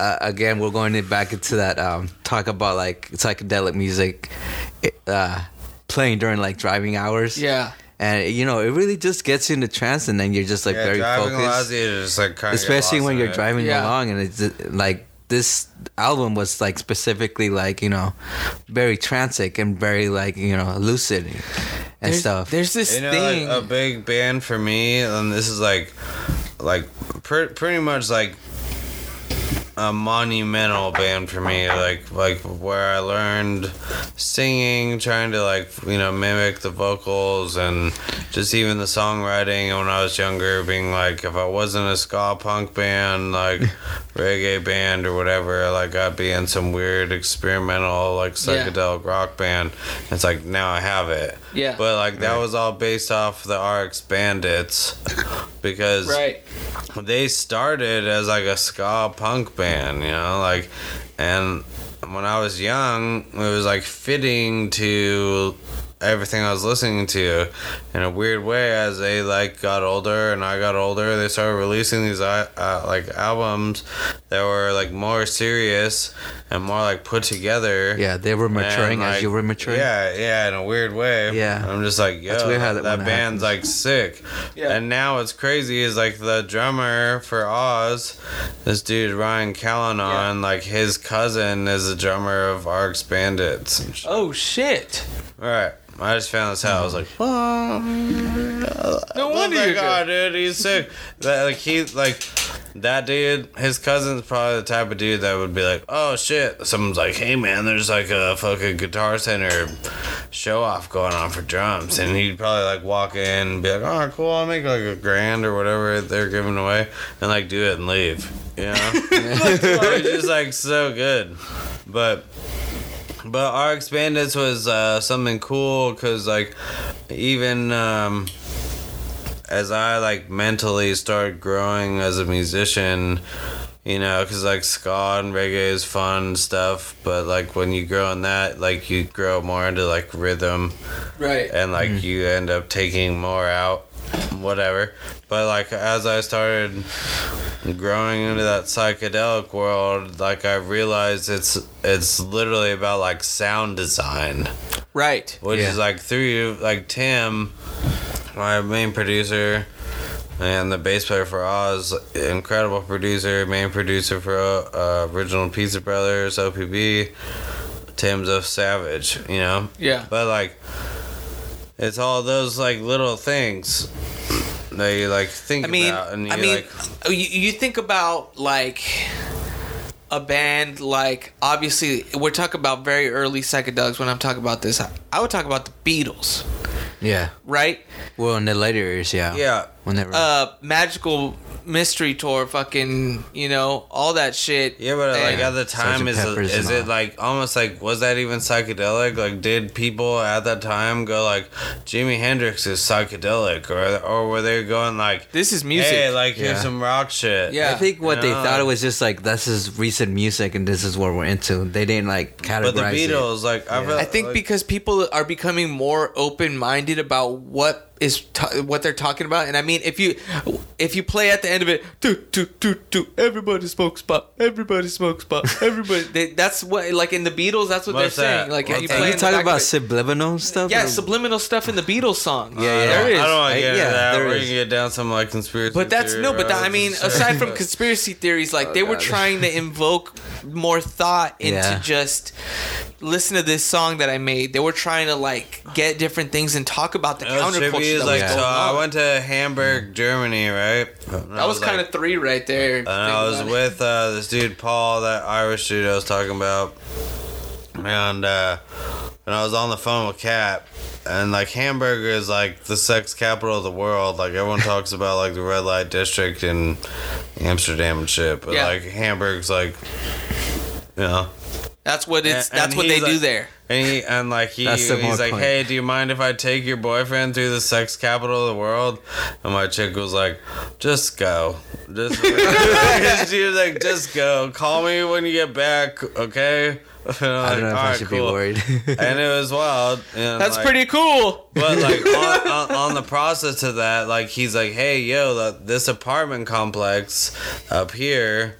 Uh, again we're going back into that um talk about like psychedelic music uh playing during like driving hours. Yeah. and you know it really just gets you in the trance and then you're just like yeah, very focused. to just like kind of especially when you're driving Yeah. along and it's like this album was like specifically like you know very transic and very like you know lucid and There's, stuff There's this You know, thing. like a big band for me, and this is like, like pre- pretty much like a monumental band for me. Like, like where I learned singing, trying to like you know mimic the vocals, and just even the songwriting. When I was younger, being like, if I wasn't a ska punk band, like reggae band or whatever, like I'd be in some weird experimental like Yeah. psychedelic rock band. It's like now I have it. Yeah. But like that was all based off the RX Bandits because right. they started as like a ska punk band, you know, like and when I was young, it was like fitting to everything I was listening to in a weird way as they like got older and I got older they started releasing these uh, uh, like albums that were like more serious and more like put together yeah they were maturing and, as you were maturing Yeah, yeah, in a weird way. Yeah. I'm just like, yo, That's weird how that, that- when that band's like sick. Yeah. And now what's crazy is like the drummer for Oz, this dude Ryan Callanan, like his cousin is the drummer of RX Bandits. and Oh shit. Right. I just found this out. I was like, No oh wonder my you're god, good. dude, he's sick. That like he like that dude, his cousin's probably the type of dude that would be like, oh shit. Someone's like, hey man, there's like a fucking guitar center show off going on for drums, and he'd probably like walk in and be like, oh cool, I'll make like a grand or whatever they're giving away, and like do it and leave. You know, it's just like so good, but. But RX Bandits was uh, something cool because, like, even um, as I like mentally started growing as a musician, you know, because like ska and reggae is fun stuff, but like when you grow in that, like you grow more into like rhythm Right. and like you end up taking more out, whatever. But like as I started growing into that psychedelic world, like I realized it's it's literally about like sound design Right. which Yeah. is like through you, like Tim, my main producer, and the bass player for Oz, incredible producer, main producer for uh, original Pizza Brothers, OPB. Tim's of savage, you know. Yeah. But like, it's all those like little things that you like think I mean, about, and you I mean, like, oh, you, you think about like a band like obviously we're talking about very early psychedelics when I'm talking about this. I, I would talk about the Beatles, yeah right? well in the later years yeah yeah, whenever Uh, magical Mystery Tour, fucking, you know, all that shit. Yeah, but like at the time, Sgt. is Pepper's is it all. like almost like was that even psychedelic? Like, did people at that time go like Jimi Hendrix is psychedelic, or or were they going like This is music. Hey, like here's Yeah. some rock shit. Yeah. I think what they No. thought it was just like this is recent music and this is what we're into. They didn't like categorize But the it. Beatles, like I, Yeah. feel, I think like, because people are becoming more open-minded about what is ta- what they're talking about, and I mean, if you if you play at the end of it, do do do do, everybody smokes pot, everybody smokes pot, everybody. They, that's what like in the Beatles. That's what What's they're saying. Like What's you that? play Are you talking about subliminal stuff? yeah, or- subliminal stuff in the Beatles song. Yeah, yeah. there is. I don't want to get into yeah, that. We're gonna get down some like conspiracy. But that's theory no, but that, I mean, and aside from conspiracy theories, like oh, they were trying to invoke more thought into Yeah. just listen to this song that I made. They were trying to like get different things and talk about the It was counterculture. Trippy. that Is was like so. I went to Hamburg, Germany, right? that was kind of three right there. And I was with uh, this dude Paul, that Irish dude I was talking about, and uh, and I was on the phone with Cap, and like Hamburg is like the sex capital of the world. Like everyone talks about like the red light district in Amsterdam and shit, but Yeah. like Hamburg's like, you know. That's what it's. And- that's and what they he's do there. And he and like he, he's like, point. hey, do you mind if I take your boyfriend through the sex capital of the world? And my chick was like, just go, just. she was like, just go. Call me when you get back, okay? And I'm I don't know like, if I should cool." be worried. And it was wild. and, That's like- pretty cool. But like on, on, on the process of that, like he's like, hey, yo, the, this apartment complex up here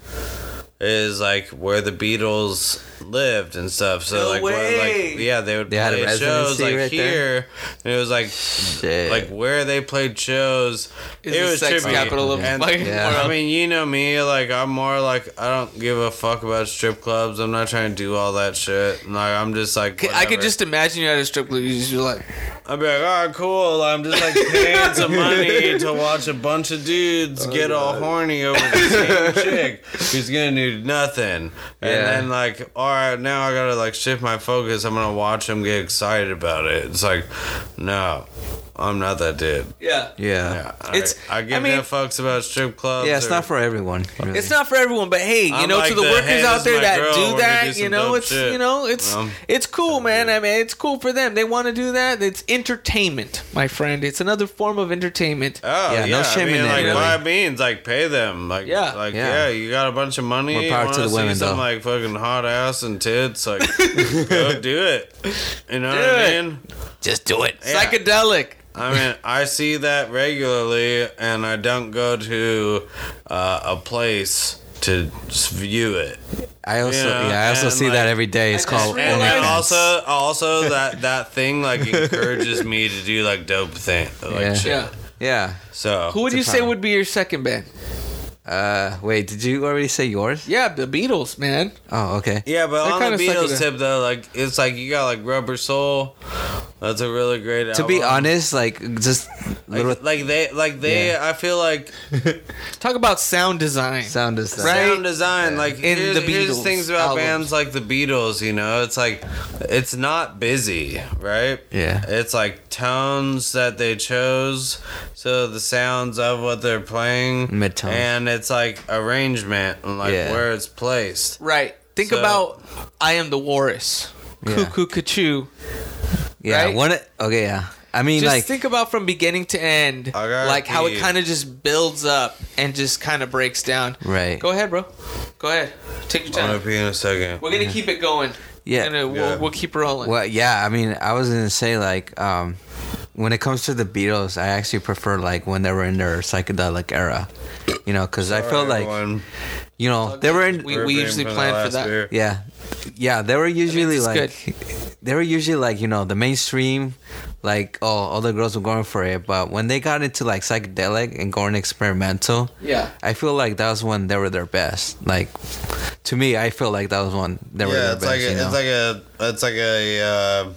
is like where the Beatles lived and stuff. So No like, what, way. like yeah, they would They had a play shows like right here. And it was like Shit. like where they played shows. Is it the was sex trippy. capital of And- fucking Yeah. I mean, you know me. Like, I'm more like I don't give a fuck about strip clubs. I'm not trying to do all that shit. Like, I'm just like I could just imagine you at a strip club. You just be like, I'd be like, all right, cool. I'm just like paying some money to watch a bunch of dudes Oh, get all horny over the same chick who's gonna do nothing. And Yeah. then like, all right, now I gotta like shift my focus. I'm gonna watch them get excited about it. It's like, no, I'm not that dude. yeah. yeah. Yeah, It's- I, I give I mean- no fucks about strip clubs. Yeah, it's or- not for everyone. really. It's not for everyone, but hey, you I'm know, like to the the, workers out this there is my that do that, do you know, it's shit." you know, it's Um, it's cool, man. I mean, it's cool for them. They want to do that. It's entertainment, my friend. It's another form of entertainment. Oh Yeah, yeah, no I shame mean, in that, Like really. by means, like pay them. Like Yeah. like Yeah. yeah, you got a bunch of money. More you power to wanna the see women, some though. like fucking hot ass and tits. Like go do it. You know Do what. I mean? Just do it. Yeah. Psychedelic. I mean, I see that regularly, and I don't go to uh, a place to view it. I also Yeah, yeah, I also see like, that every day. It's called And OnlyFans. also, also that that thing like encourages me to do like dope thing, like Yeah. shit. Yeah. yeah. So Who would you say would be your second band? Uh, wait, did you already say yours? Yeah, the Beatles, man. Oh, okay. Yeah, but They're on the Beatles tip though, like it's like you got like Rubber Soul. That's a really great. To be honest, like just like, little like they, like they, Yeah. I feel like Talk about sound design. sound design. Right? sound design. Like In here's, the here's Beatles things about albums. bands like the Beatles. You know, it's like it's not busy, right? Yeah. It's like tones that they chose, so the sounds of what they're playing, Midtones. and it's like arrangement and like Yeah. where it's placed. Right. Think So- about I Am the Walrus. Yeah. Cuckoo Cuckoo. Yeah, right? one. Okay, yeah. I mean, Just like think about from beginning to end, I gotta like how it pee. kind of just builds up and just kind of breaks down. right. Go ahead, bro. Go ahead. Take your I'm gonna time. pee in a second. We're gonna keep it going. Yeah. And uh, we'll, Yeah. we'll keep rolling. Well, yeah. I mean, I was gonna say like, um, when it comes to the Beatles, I actually prefer like when they were in their psychedelic era. You know, because I feel like Everyone. you know they were in. We- We're usually the plan for that. beer. Yeah, yeah. They were usually it's like, they were usually like you know the mainstream, like oh all the girls were going for it. But when they got into like psychedelic and going experimental, Yeah. I feel like that was when they were their best. Like to me, I feel like that was when they were yeah, their it's best. like a, you know? it's like a it's like a uh,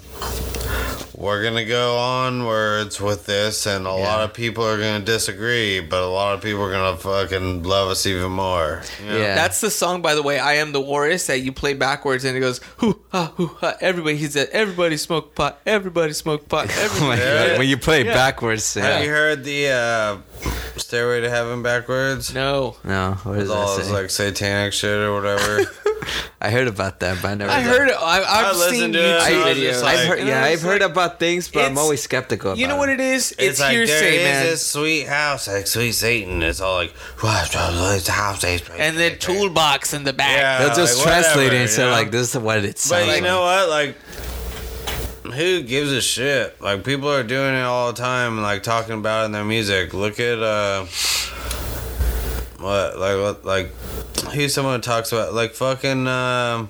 we're gonna go onwards with this, and a lot of people are gonna disagree, but a lot of people are gonna fucking love us even more. you know? Yeah. That's the song, by the way. I am the Walrus that you play backwards, and it goes hoo ha hoo ha. Everybody, he said, everybody smoke pot. Everybody smoke pot. My Everybody. When you play Yeah. backwards, Have you heard the uh, Stairway to Heaven backwards? no, No, what With all this like satanic shit or whatever. I heard about that, but I never. I heard it. I, I've listened seen to YouTube I videos. like- I've heard, yeah, I I've heard like, about things, but I'm always skeptical. You know what it. it is? It's, It's, like hearsay, is man. this sweet house, like sweet Satan. It's all like, "Wow, this house and the toolbox in the back. Yeah. They'll just like, translate whatever, it and say you know? like, "This is what it But sounds you know what? Like, who gives a shit? Like, people are doing it all the time, like talking about it in their music. Look at uh, what like what like who's someone who talks about like fucking um,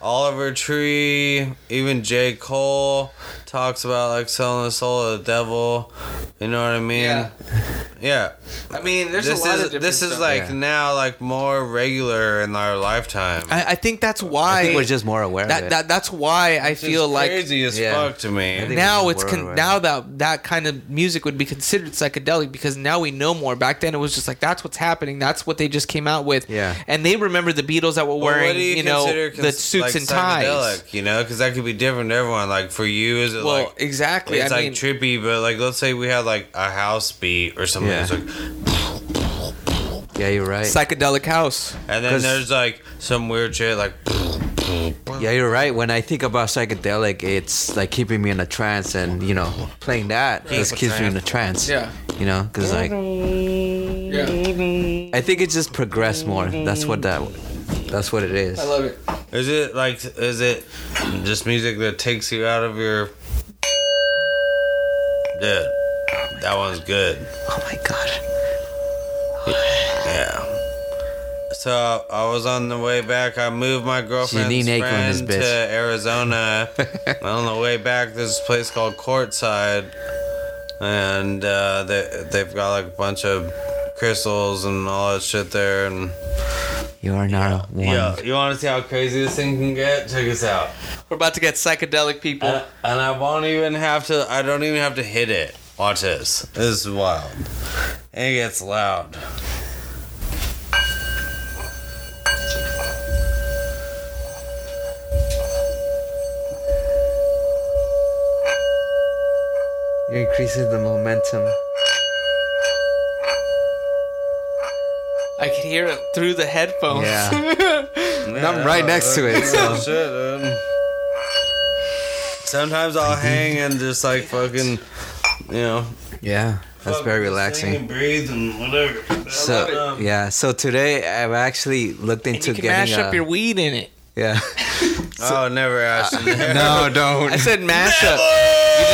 Oliver Tree, even J Cole talks about like selling the soul of the devil. You know what I mean? Yeah. Yeah. I mean, there's this a lot is of different this is stuff. like Yeah. now like more regular in our lifetime. I, I think that's why. I think we're just more aware of that, it. that that's why I It's feel like crazy as Yeah. fuck to me. Now it's con- now that that kind of music would be considered psychedelic because now we know more. Back then it was just like that's what's happening. That's what they just came out with. Yeah. and they remember the Beatles that were wearing what do you, know consider the suits like and ties. psychedelic, You know, because that could be different to everyone. Like for you, is it Well, like exactly. it's I like mean, trippy, but like let's say we had like a house beat or something. Yeah. Like, yeah, you're right. psychedelic house. and then 'Cause- there's like some weird shit like. Yeah, you're right. When I think about psychedelic, it's like keeping me in a trance, and you know, playing that just a keeps me in a trance. trance. Yeah. You know, because like Yeah, I think it just progressed more. That's what that. That's what it is. I love it. Is it like is it just music that takes you out of your? Dude, that one's good. Oh my god. Yeah. So I was on the way back. I moved my girlfriend's Janine Aiko in this friend to Arizona. on the way back, there's a place called Courtside, and uh, they they've got like a bunch of crystals and all that shit there. And You are not one. yeah, you want to see how crazy this thing can get? Check this out. We're about to get psychedelic people. And, and I won't even have to. I don't even have to hit it. Watch this. This is wild. And it gets loud. You're increasing the momentum. I could hear it through the headphones. Yeah. And I'm right next to it, so. Shit, dude. Sometimes I'll hang and just like fucking, you know. Yeah. That's fuck very this thing relaxing. And breathe and whatever. So yeah, so today I've actually looked and into you can getting mash a, up your weed in it. yeah. oh, never asked. you no, don't. I said mash up.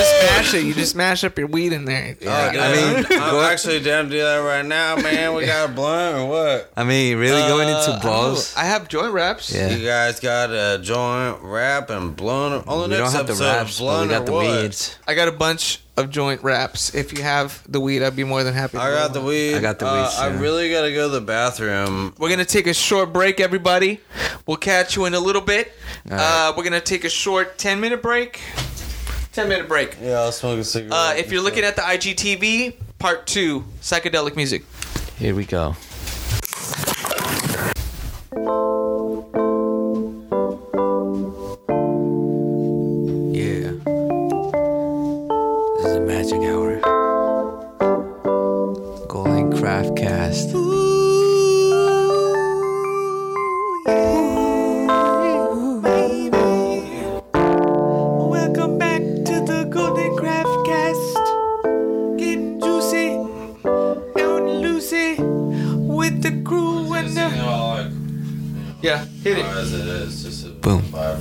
You just mash it. You just mash up your weed in there. Yeah, Dude, I mean, I'm go- actually down to do that right now, man. We got a blunt or what? I mean, really going Uh, into balls. I have joint wraps. Yeah. You guys got a joint wrap and blunt. On the we next don't have the episode, wraps, but we blunt got or the what? weeds. I got a bunch of joint wraps. If you have the weed, I'd be more than happy. to I got roll the weed. I got the Uh, weeds, I really gotta go to the bathroom. We're gonna take a short break, everybody. We'll catch you in a little bit. All Uh, we're gonna take a short ten minute break. Ten minute break. Yeah, I'll smoke a cigarette. Uh, if you're looking at the IGTV, part two, psychedelic music. Here we go. Yeah. This is a magic hour. Golden Craft Cast. Yeah, hit it. As it is, just a Boom. vibe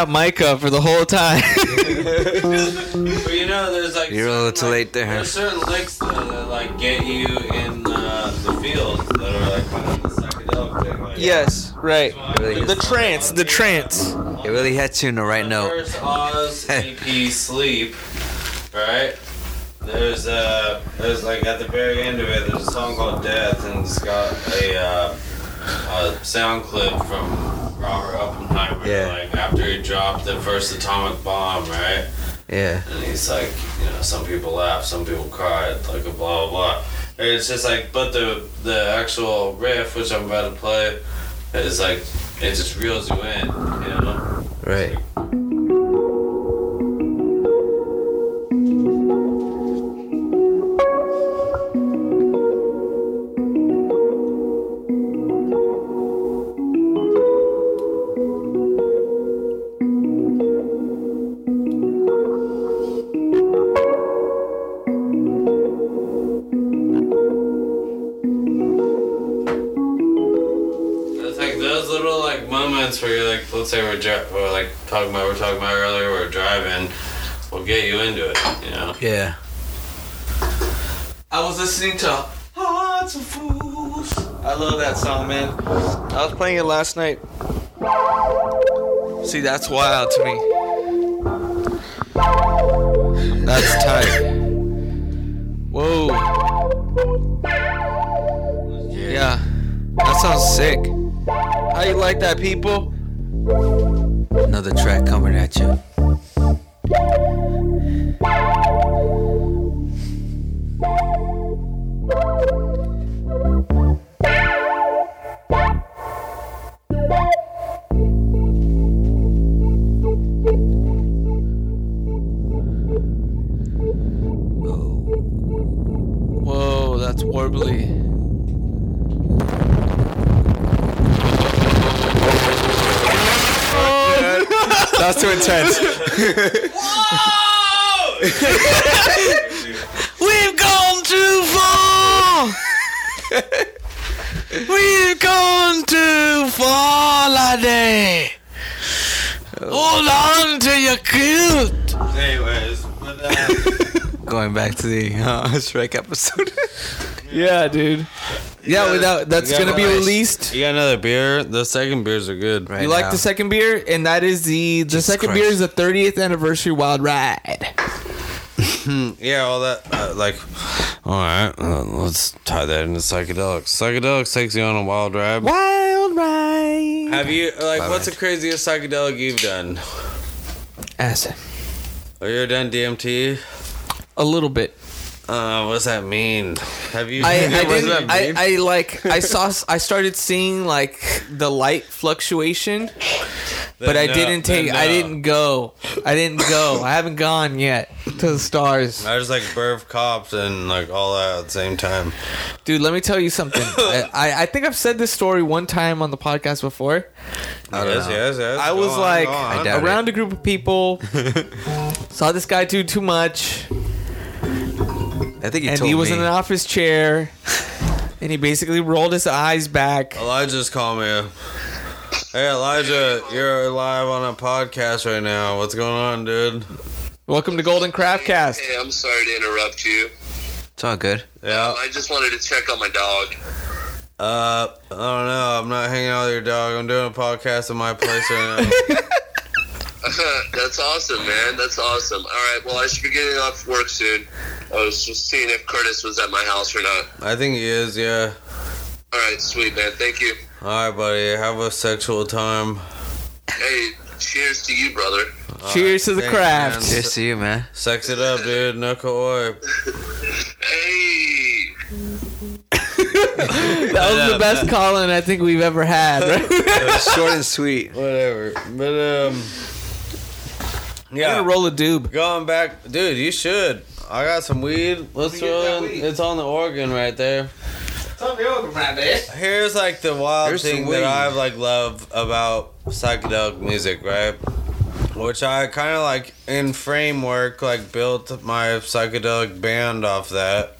I hold that mic up for the whole time. But you know, there's like You're a little too like, late there. There's certain licks that, that like get you in uh, the fields that are like kind of the psychedelic thing. Like, yes, right. Really The trance, the trance. It really hits you in the right the note. First Oz EP Sleep, right? There's uh, there's like at the very end of it, there's a song called Death, and it's got a, uh, a sound clip from Robert Oppenheimer, Yeah. like after he dropped the first atomic bomb, right? Yeah. And he's like, you know, some people laugh, some people cry, like a blah blah blah. And it's just like, but the the actual riff, which I'm about to play, is like, it just reels you in, you know. Right. Talking about we're talking about earlier, we're driving, We'll get you into it, you know. Yeah. I was listening to Hearts of Fools. I love that song, man. I was playing it last night. See, that's wild to me. That's tight. Whoa. Yeah. That sounds sick. How you like that, people? Another track coming at you. Going back to the uh, Shrek episode. Yeah, dude. Yeah, got- without that's gonna be nice. released. you got another beer? The second beers are good. Right You like the second beer, and that is the the Jesus second Christ. beer is the 30th anniversary wild ride. Yeah, all that. Uh, like, all right, uh, let's tie that into psychedelics. Psychedelics takes you on a wild ride. Wild ride. Have you like Wild what's the craziest psychedelic you've done? Acid. Have you ever done DMT? A little bit. Uh, what does that mean? Have you? I, I didn't. that I? I like. I saw. I started seeing like the light fluctuation, but I didn't then take. I didn't go. I didn't go. I haven't gone yet to the stars, I was like Burv cops and like all that at the same time. dude. Let me tell you something. I, I think I've said this story one time on the podcast before. I yes, know. yes, yes. I was on, like doubt it. around a group of people, saw this guy do too much, I think he and told he was me. in an office chair, and he basically rolled his eyes back. Elijah's called me. Hey Elijah, you're live on a podcast right now. What's going on, dude? Welcome to Golden Craft Cast. Hey, I'm sorry to interrupt you. It's all good. Yeah. I just wanted to check on my dog. Uh, I don't know. I'm not hanging out with your dog. I'm doing a podcast in my place right now. That's awesome, man. That's awesome. All right, well, I should be getting off work soon. I was just seeing if Curtis was at my house or not. I think he is. Yeah. All right, sweet, man. Thank you. All right, buddy. Have a sexual time. Hey, cheers to you, brother. Cheers to the craft. man. Cheers to you, man. Sex it up, dude. No koi. Hey, That was the best calling I think we've ever had. Right? Short and sweet. Whatever. But um, I'm yeah. gonna roll a doob. Going back, dude. You should. I got some weed. Let's me get throw that in. weed. It's on the organ right there. Here's like the wild Here's thing that I like love about psychedelic music, right? Which I kind of like in framework like built my psychedelic band off that.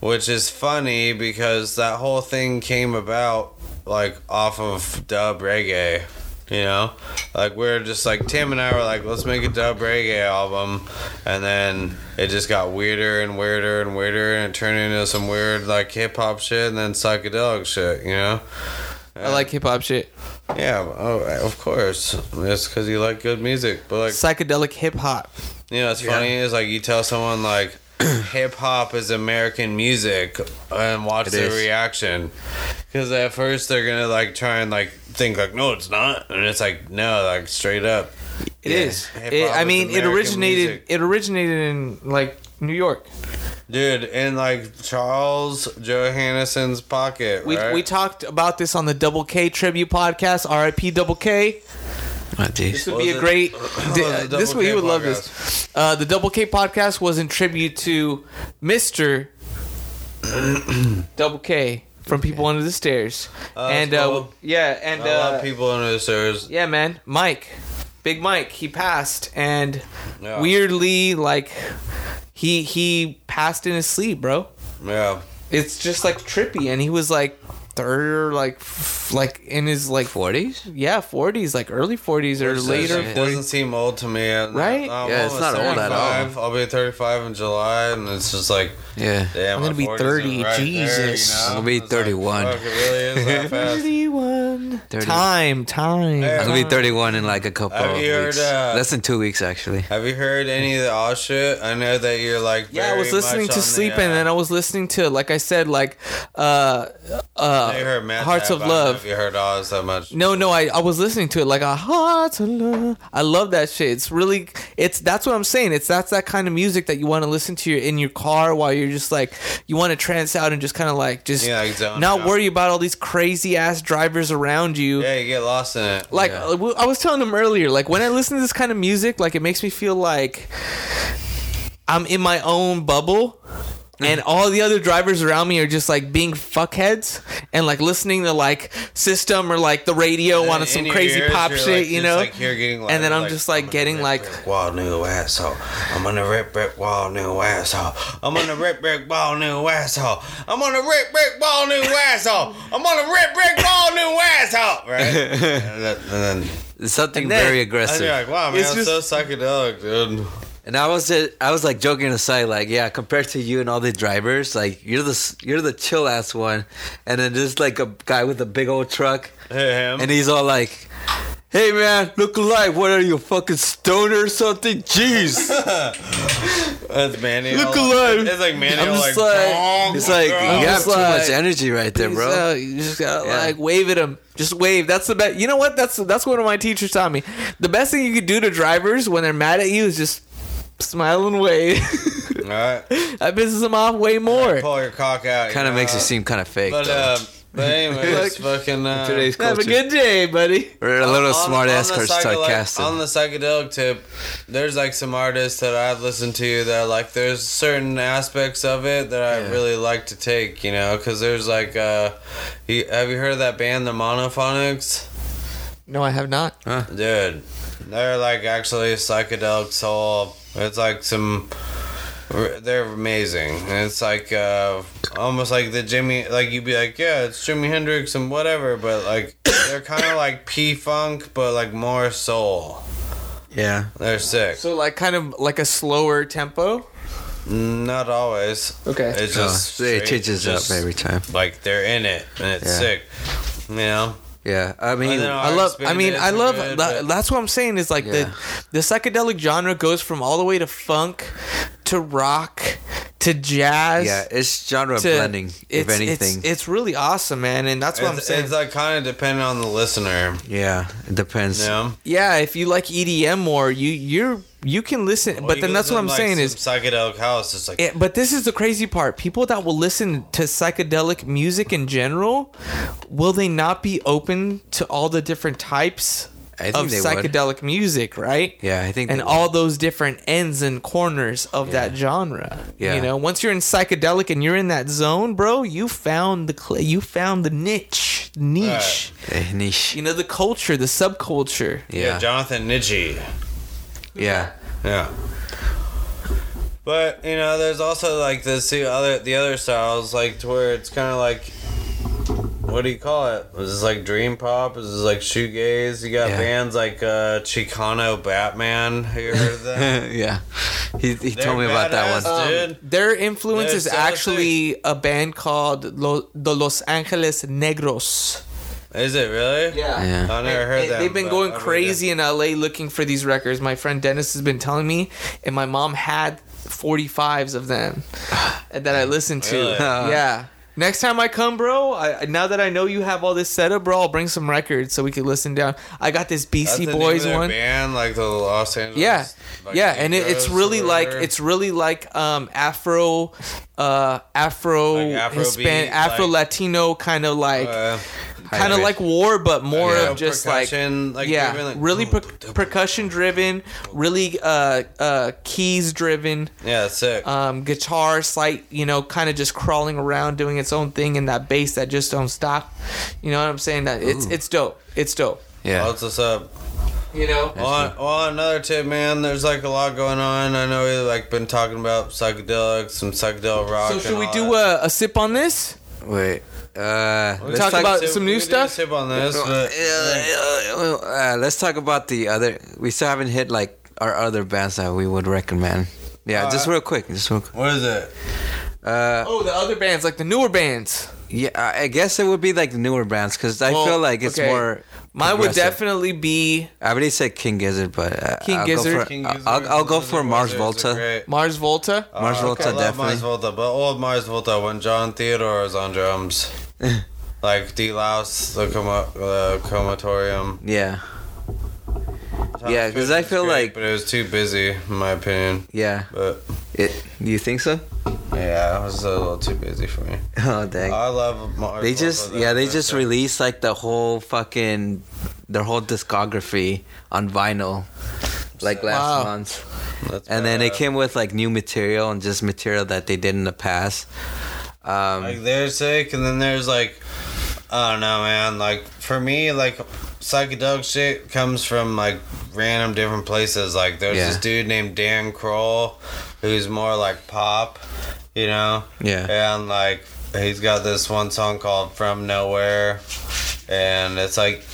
Which is funny because that whole thing came about like off of dub reggae. You know, like we are just like Tim and I were like, let's make a dub reggae album, and then it just got weirder and weirder and weirder, and it turned into some weird like hip hop shit and then psychedelic shit. You know? I like hip hop shit. Yeah, oh, of course. It's because you like good music, but like Psychedelic hip hop. you know, it's funny is like you tell someone like hip hop is American music and watch It their is. reaction. Because at first they're gonna like try and like think like no, it's not, and it's like no, like straight up. It Yeah. is. It, I is mean, it originated. music. It originated in like New York. dude, in like Charles Johanneson's pocket. We right? we talked about this on the Double K tribute podcast. R.I.P. Double K. Oh, This would Was be a it- great. was di- it this Double way he K would love this. Uh, the Double K podcast was in tribute to Mister Double K from People Under the Stairs, Oh, that's and uh, yeah, and I love uh, people under the stairs. yeah, man, Mike, Big Mike, he passed, and Yeah. weirdly, like he he passed in his sleep, bro. Yeah. It's just like trippy, and he was like third, like f- like in his like 40s? yeah forties, like early forties or Which later. doesn't- doesn't seem old to me. I'm- Right? I'm Yeah, it's almost not old at all. I'll be 35 in July, and it's just like, Yeah. damn, I'm gonna be 30, right there, you Jesus. know? I'm gonna be It's like, 31. it really is 31. 30. Time, time. Hey, I'm gonna be 31 in like a couple Have of you heard, weeks. uh, Less than two weeks, actually. Have you heard any of the all shit? I know that you're like. Yeah, I was listening to on Sleep, the, and uh, then I was listening to, like I said, like uh, uh, you heard Matt Hearts of I don't know Love. You heard Oz that much. No, no, I, I was listening to it like a heart of love. I love that shit. It's really it's that's what I'm saying. It's that's that kind of music that you want to listen to in your car while you're just like you want to trance out and just kind of like just Yeah, like not out. worry about all these crazy ass drivers around you. Yeah, you get lost in it. Like Yeah. uh, I was telling them earlier, like when I listen to this kind of music, like it makes me feel like I'm in my own bubble. And all the other drivers around me are just like being fuckheads and like listening to like system or like the radio on some crazy ears, pop shit, like, you know. Like, getting And then I'm like, just, like, I'm getting, rip like- brick wall new asshole. I'm gonna rip brick wall new asshole. I'm gonna rip brick wall new asshole. I'm gonna rip brick wall new asshole. I'm gonna rip brick wall new asshole. Right? and then, and then something And then- very and aggressive. you're like, wow, man, It's it's just- so psychedelic, dude. And I was just, I was like joking aside, like yeah, compared to you and all the drivers, like you're the you're the chill ass one, and then there's like a guy with a big old truck, Hey, him. and he's all like, "Hey man, look alive! What are you, a fucking stoner or something? Jeez!" That's Manny. Look all- alive. It's like Manny. I'm all just like, like, "Bonk, it's like bonk." you have just too much energy right there, bro. So you just gotta Yeah. like wave at him. Just wave. That's the best. You know what? That's that's what one of my teachers taught me. The best thing you could do to drivers when they're mad at you is just smile and wave. All right. that pisses him off way more. Pull your cock out. Kind of makes it seem kind of fake. But though. uh, but anyways, fucking uh, Today's Have a good day, buddy. We're a little on- smart on ass the or psychedelic- sarcastic. On the psychedelic tip, there's like some artists that I've listened to that like there's certain aspects of it that I Yeah. really like to take, you know, because there's like uh, he, have you heard of that band, the Monophonics? No, I have not. Huh. Dude, they're like actually psychedelic soul. It's like some. They're amazing. And it's like uh, almost like the Jimmy. Like you'd be like, yeah, it's Jimi Hendrix and whatever, but like they're kind of like P Funk, but like more soul. yeah. They're sick. So like kind of like a slower tempo. Not always. Okay. It's Oh, just so it changes just, up every time. Like they're in it and it's Yeah. sick. You know. Yeah, I mean, I love. I mean, I love. Good, that, that's what I'm saying. Is like Yeah. the the psychedelic genre goes from all the way to funk, to rock, to jazz. Yeah, it's genre to, blending, if anything. It's, it's really awesome, man, and that's what I'm saying. it's like kind of dependent on the listener. yeah, it depends. Know? yeah, if you like EDM more, you you're you can listen, Well, but then that's what I'm like, saying some is psychedelic house. It's like it, but this is the crazy part. People that will listen to psychedelic music in general, will they not be open to all the different types of they would. psychedelic music, right? Yeah, I think and they all those different ends and corners of that genre. Yeah. You know, once you're in psychedelic and you're in that zone, bro, you found the cl- you found the niche, niche. Eh, niche. You know, the culture, the subculture. yeah. Yeah, Jonathan Nietzsche. Yeah, Yeah. But you know, there's also like the the other the other styles like to where it's kind of like what do you call it? Is this like dream pop? Is this like shoegaze? You got Yeah. bands like uh, Chicano Batman. Have you heard of them? yeah. He, he They're told me about that one. dude. Their influence They're is so actually a band called Lo- the Los Angeles Negros. Is it really? Yeah. I never heard And that. They've been going crazy in LA looking for these records. My friend Dennis has been telling me, and my mom had 45s of them that I listened to. Really? Yeah. Next time I come, bro, I, now that I know you have all this set up, bro, I'll bring some records so we can listen down. I got this That's BC the name Boys of one. band, like the Los Angeles. Yeah, like, yeah, and it, it's really like it's really like um Afro, uh Afro, Like Afro Hispanic, beat, Afro like- Latino kind of like Uh, kind of like war, but more yeah, of just like percussion, like yeah, driven, like, really per- boom, boom, boom. percussion driven, really uh uh keys driven, yeah, it's sick. um guitar slight, you know, kind of just crawling around doing its own thing, and that bass that just don't stop. You know what I'm saying? That it's it's dope. It's dope. Yeah. What's this up? You know. Well, well, another tip, man. There's like a lot going on. I know we've like been talking about psychedelics, some psychedelic rock. So and should we all do a, a sip on this? Wait. Uh, let's talk about Sip- some new we did a stuff? Sip on this, but Uh, let's talk about the other. We still haven't hit like our other bands that we would recommend. Yeah, just Uh, real quick. Just real quick. what is it? Uh, Oh, the other bands, like the newer bands. yeah, I I guess it would be like the newer bands because I Well, feel like it's okay. more. Mine would definitely be I already said King Gizzard, but uh, King I'll Gizzard. Go for, King I'll, Gizzard, I'll, I'll go for Mars Wizards are Volta. great. Mars Volta. Mars Uh, Volta, I love definitely. Mars Volta, but old Mars Volta when Jon Theodore was on drums. like D. Louse, the Coma, uh, Comatorium. Yeah, Yeah, 'cause Fitz I feel great, like- But it was too busy, in my opinion. yeah. But It. Do you think so? yeah, it was a little too busy for me. Oh dang. I love Mars they just yeah they just released like the whole fucking their whole discography on vinyl like last Wow. month that's and then it came with like new material and just material that they did in the past um like they're sick and then there's like i don't know man. Like for me like psychedelic shit comes from like random different places. Like there's Yeah. this dude named Dan Croll who's more like pop you know? Yeah. And like he's got this one song called from nowhere and it's like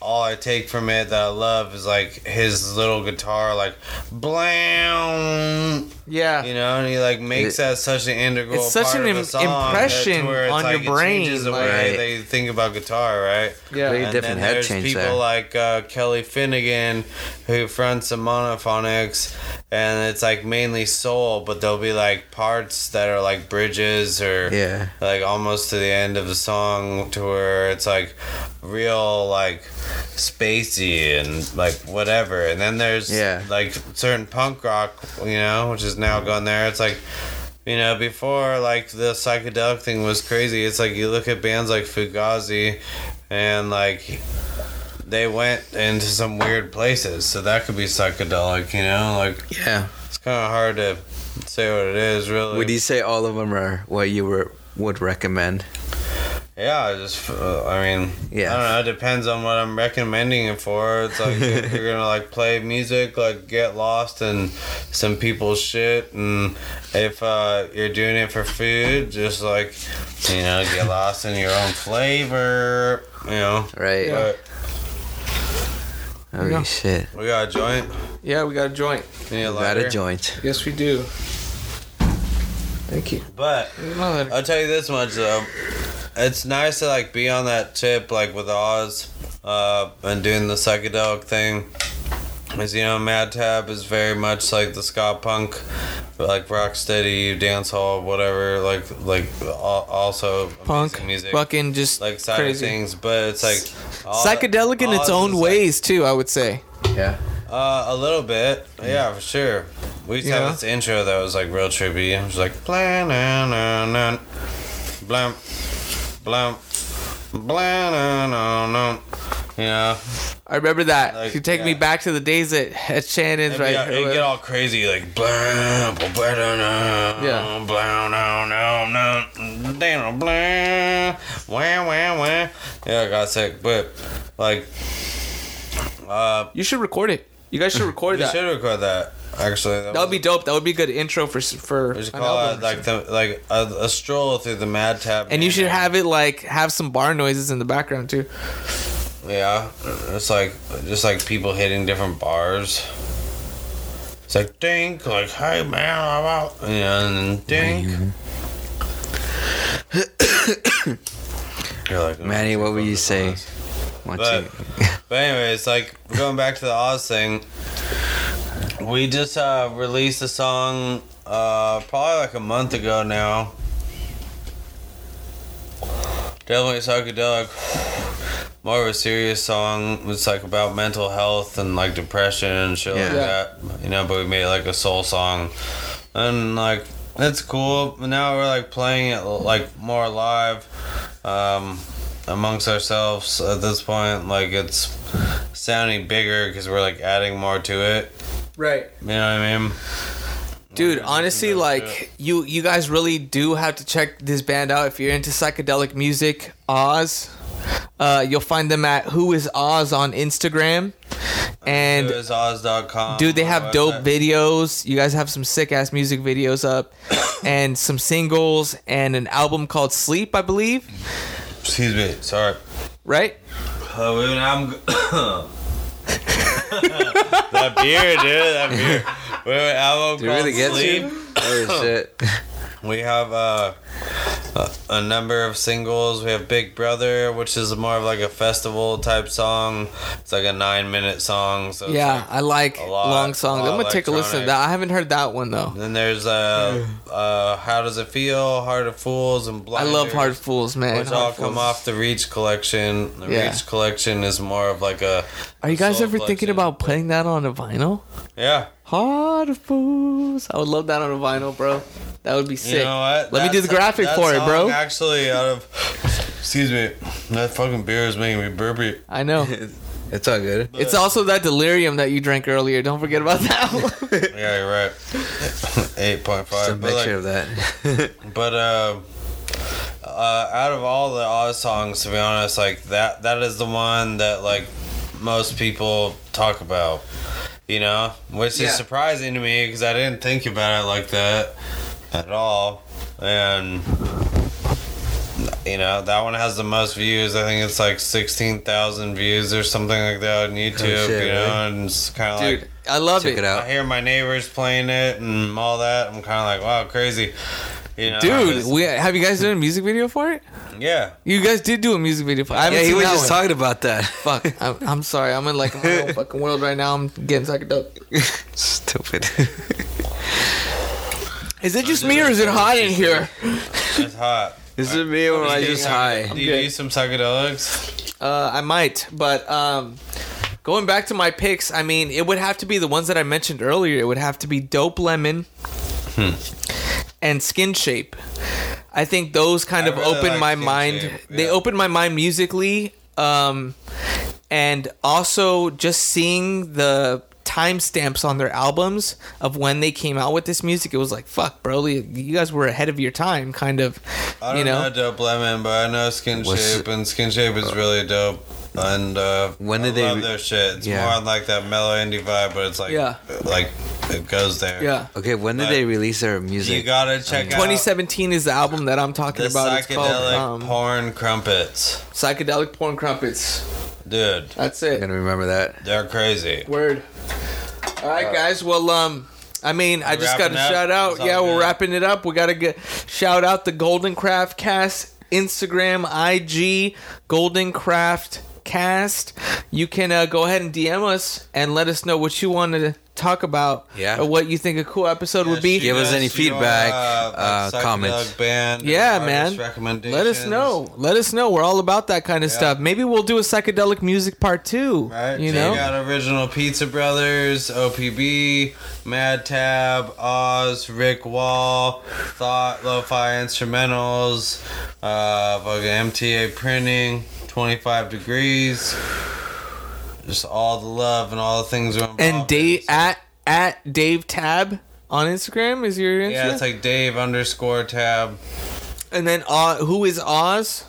all I take from it that I love is like his little guitar, like blam, Yeah. you know, and he like makes It- that such an integral It's such part an of im- song impression to where it's on your it brain, the like- way Right. they think about guitar, right? Yeah. Very and different then head there's people there. like uh, Kelly Finnigan who fronts the monophonics, and it's like mainly soul, but there'll be like parts that are like bridges or yeah. like almost to the end of the song to where it's like real like spacey and like whatever. And then there's Yeah. like certain punk rock you know which is now gone there. It's like you know before like the psychedelic thing was crazy. It's like you look at bands like fugazi and like they went into some weird places so that could be psychedelic you know like yeah it's kind of hard to say what it is really would you say all of them are what you were would recommend Yeah, I just, uh, I mean, Yeah. I don't know. It depends on what I'm recommending it for. It's like if you're gonna like play music, like get lost in some people's shit, and if uh, you're doing it for food, just like you know, get lost in your own flavor. You know, right Yeah. but holy Yeah. shit we got a joint. Yeah, we got a joint. You need a got a joint Yes, we do. Thank you. But I'll tell you this much though. It's nice to like be on that tip like with Oz, uh, and doing the psychedelic thing. As you know, Mad Tab is very much like the ska punk, like rocksteady, dance hall, whatever. Like like also Punk, music, fucking just like side crazy. of things. But it's like all- Psychedelic in all its own it's, like, ways too. I would say. Yeah. Uh, a little bit, yeah, for sure. We used to Yeah. have this intro that was like real trippy. It was like blam blam blam blam blam blam blam. You know, I remember that. Like, you take me back to the days at, at Shannon's, it'd, right? be, it'd get all crazy like blam blam blam Yeah. blam blam blam blam blam wham wham wham. Yeah, I got sick, but like, uh, you should record it. You guys should record we that. should record that. Actually, That would be dope. That would be a good intro for s- for. We should an call album it like the like a, a stroll through the Mad Tab. And you should have it like have some bar noises in the background too. yeah. It's like just like people hitting different bars. It's like dink, like hey man, I'm out, and then dink. You're like Manny, what would you say? Once But, you- but anyways, like going back to the Oz thing, we just uh, released a song uh, probably like a month ago now. Definitely psychedelic. More of a serious song. It's like about mental health and like depression and shit like that. You know, but we made like a soul song, and like it's cool. Now we're like playing it like more live. Um, amongst ourselves at this point. Like it's sounding bigger because we're like adding more to it. Right. You know what I mean? Dude, Like, honestly, like it. you, you guys really do have to check this band out if you're into psychedelic music. Oz, uh, you'll find them at Who Is Oz on Instagram, and Oz.com. dude, they have dope website. videos. You guys have some sick ass music videos up, and some singles and an album called Sleep, I believe. Excuse me. Sorry. Right? Uh, we I'm. that beer, dude. That beer. We have an album Did it called really get Sleep. you? Oh shit. We have uh, a, a number of singles. We have Big Brother, which is more of like a festival type song. It's like a nine minute song. So Yeah, like- I like lot- long songs. I'm gonna take a listen to that. I haven't heard that one though. then there's uh, uh, How Does It Feel, Heart of Fools, and I Blinders. love Hard Fools, man. Which all come Fools. off the Reach collection. The Yeah. Reach collection is more of like a. Are you guys soul ever thinking about putting that on a vinyl? Yeah. Hard Fools. I would love that on a vinyl, bro. That would be sick. You know what? Let me do the graphic that for it, bro. Actually, out of. Excuse me. That fucking beer is making me burpy. I know. It's all good. it's also that delirium that you drank earlier. Don't forget about that one. Yeah, you're right. 8.5. Just a mixture like, of that. but uh, uh, out of all the Oz songs, to be honest, like that that is the one that like most people talk about. You know, which Yeah. is surprising to me because I didn't think about it like that at all, and. You know that one has the most views. I think it's like sixteen thousand views or something like that on YouTube. shit, you know, really? and it's kind of like I love Check it. it out. I hear my neighbors playing it and all that. I'm kind of like, wow, crazy. You know, Dude, was- we have you guys done a music video for it? yeah. You guys did do a music video for it. I yeah, he was just one. talking about that. Fuck, I'm, I'm sorry. I'm in like my own fucking world right now. I'm getting psychedelic. Stupid. Is it just me or is it hot in here? It's hot. Is it me or am I just need- high? Do you good. need some psychedelics? Uh, I might, but um, going back to my picks, I mean, it would have to be the ones that I mentioned earlier. It would have to be Dope Lemon Hmm. and Skinshape. I think those kind I of really opened like my Skin mind. Shape, They yeah. opened my mind musically, um, and also just seeing the timestamps on their albums of when they came out with this music. It was like, fuck, bro, you you guys were ahead of your time, kind of. I don't you know, know Dope Lemon, but I know Skin What's- Shape, and Skinshape is really dope. And uh, When I did they love re- their shit. It's Yeah. more on like that mellow indie vibe, but it's like Yeah. like it goes there. yeah. Okay, when did But they release their music? You gotta check out 2017 is the album that I'm talking the about. It's called psychedelic um, porn crumpets, psychedelic porn crumpets. dude. That's I'm it. gonna remember that. They're crazy. Word. All right, guys. Well, um, I mean, I just got to shout out. Yeah, we're good. wrapping it up. We got to get shout out the Golden Craft Cast Instagram, IG, Golden Craft Cast. You can uh, go ahead and DM us and let us know what you want to talk about. Yeah. What you think a cool episode would be. Give us any Yes, your, feedback, like, uh, psychedelic comments. Band, Yeah, man. Let us know. Let us know. We're all about that kind of Yeah. stuff. Maybe we'll do a psychedelic music part two. Right, You so know? you got original Pizza Brothers, OPB, Mad Tab, Oz, Rick Wall, Thought, Lo-Fi Instrumentals, uh, fucking MTA Printing, 25 Degrees, just all the love and all the things we're and Dave in. at at Dave Tab on Instagram is your Instagram. Yeah, it's like Dave underscore Tab, and then uh, who is Oz?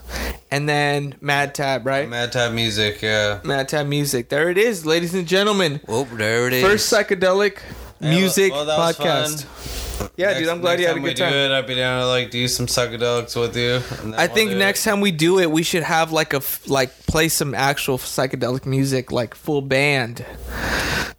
And then Mad Tab, right? Mad Tab Music, yeah. Mad Tab Music. There it is, ladies and gentlemen. Oh, there it is. First psychedelic music well, that was podcast. Yeah, Next- dude, I'm glad you had a good time we good time. Do it, I'd be down to like do some psychedelics with you. I think next time we do it, we should have like a f- like play some actual psychedelic music, like full band.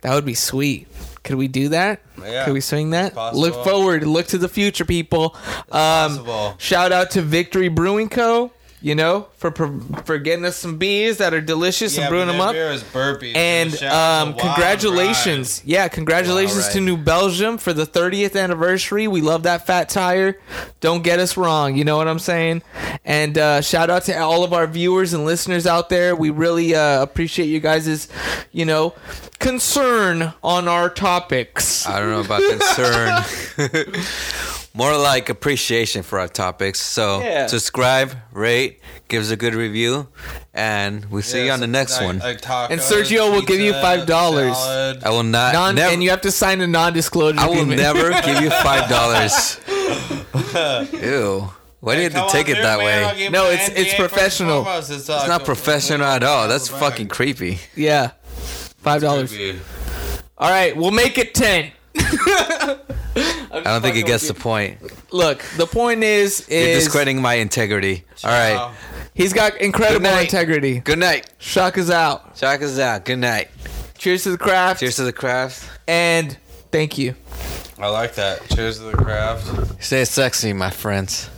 That would be sweet. Could we do that? Yeah, Could we swing that? Look forward. Look to the future, people. Um, possible. shout out to Victory Brewing Co. You know, for for for getting us some beers that are delicious Yeah, and brewing but them that up. beer is burpy. And Shout um, Wild congratulations, yeah, congratulations Wild to New Belgium for the 30th anniversary. We love that fat tire. Don't get us wrong, you know what I'm saying. And uh, shout out to all of our viewers and listeners out there. We really uh, appreciate you guys' you know concern on our topics. I don't know about concern. More like appreciation for our topics. So Yeah. subscribe, rate, give us a good review, and we'll see Yeah, you on the next like- one. like tacos, And Sergio will give you $5. I will not. Non- never, and you have to sign a non-disclosure. I will never give you five dollars. Ew. Why do you have to take it that man, way? No, my it's- it's NDA first and professional. foremost. It's, It's uh, not professional at all. That's fucking creepy. yeah, five dollars. All right, we'll make it ten. I don't think it gets the point. Look, the point is, is You're discrediting my integrity. All right. he's got incredible Good night. integrity. Good night. Shock is out. Check us out. Good night. Cheers to the craft. Cheers to the craft. And thank you. I like that. Cheers to the craft. Stay sexy, my friends.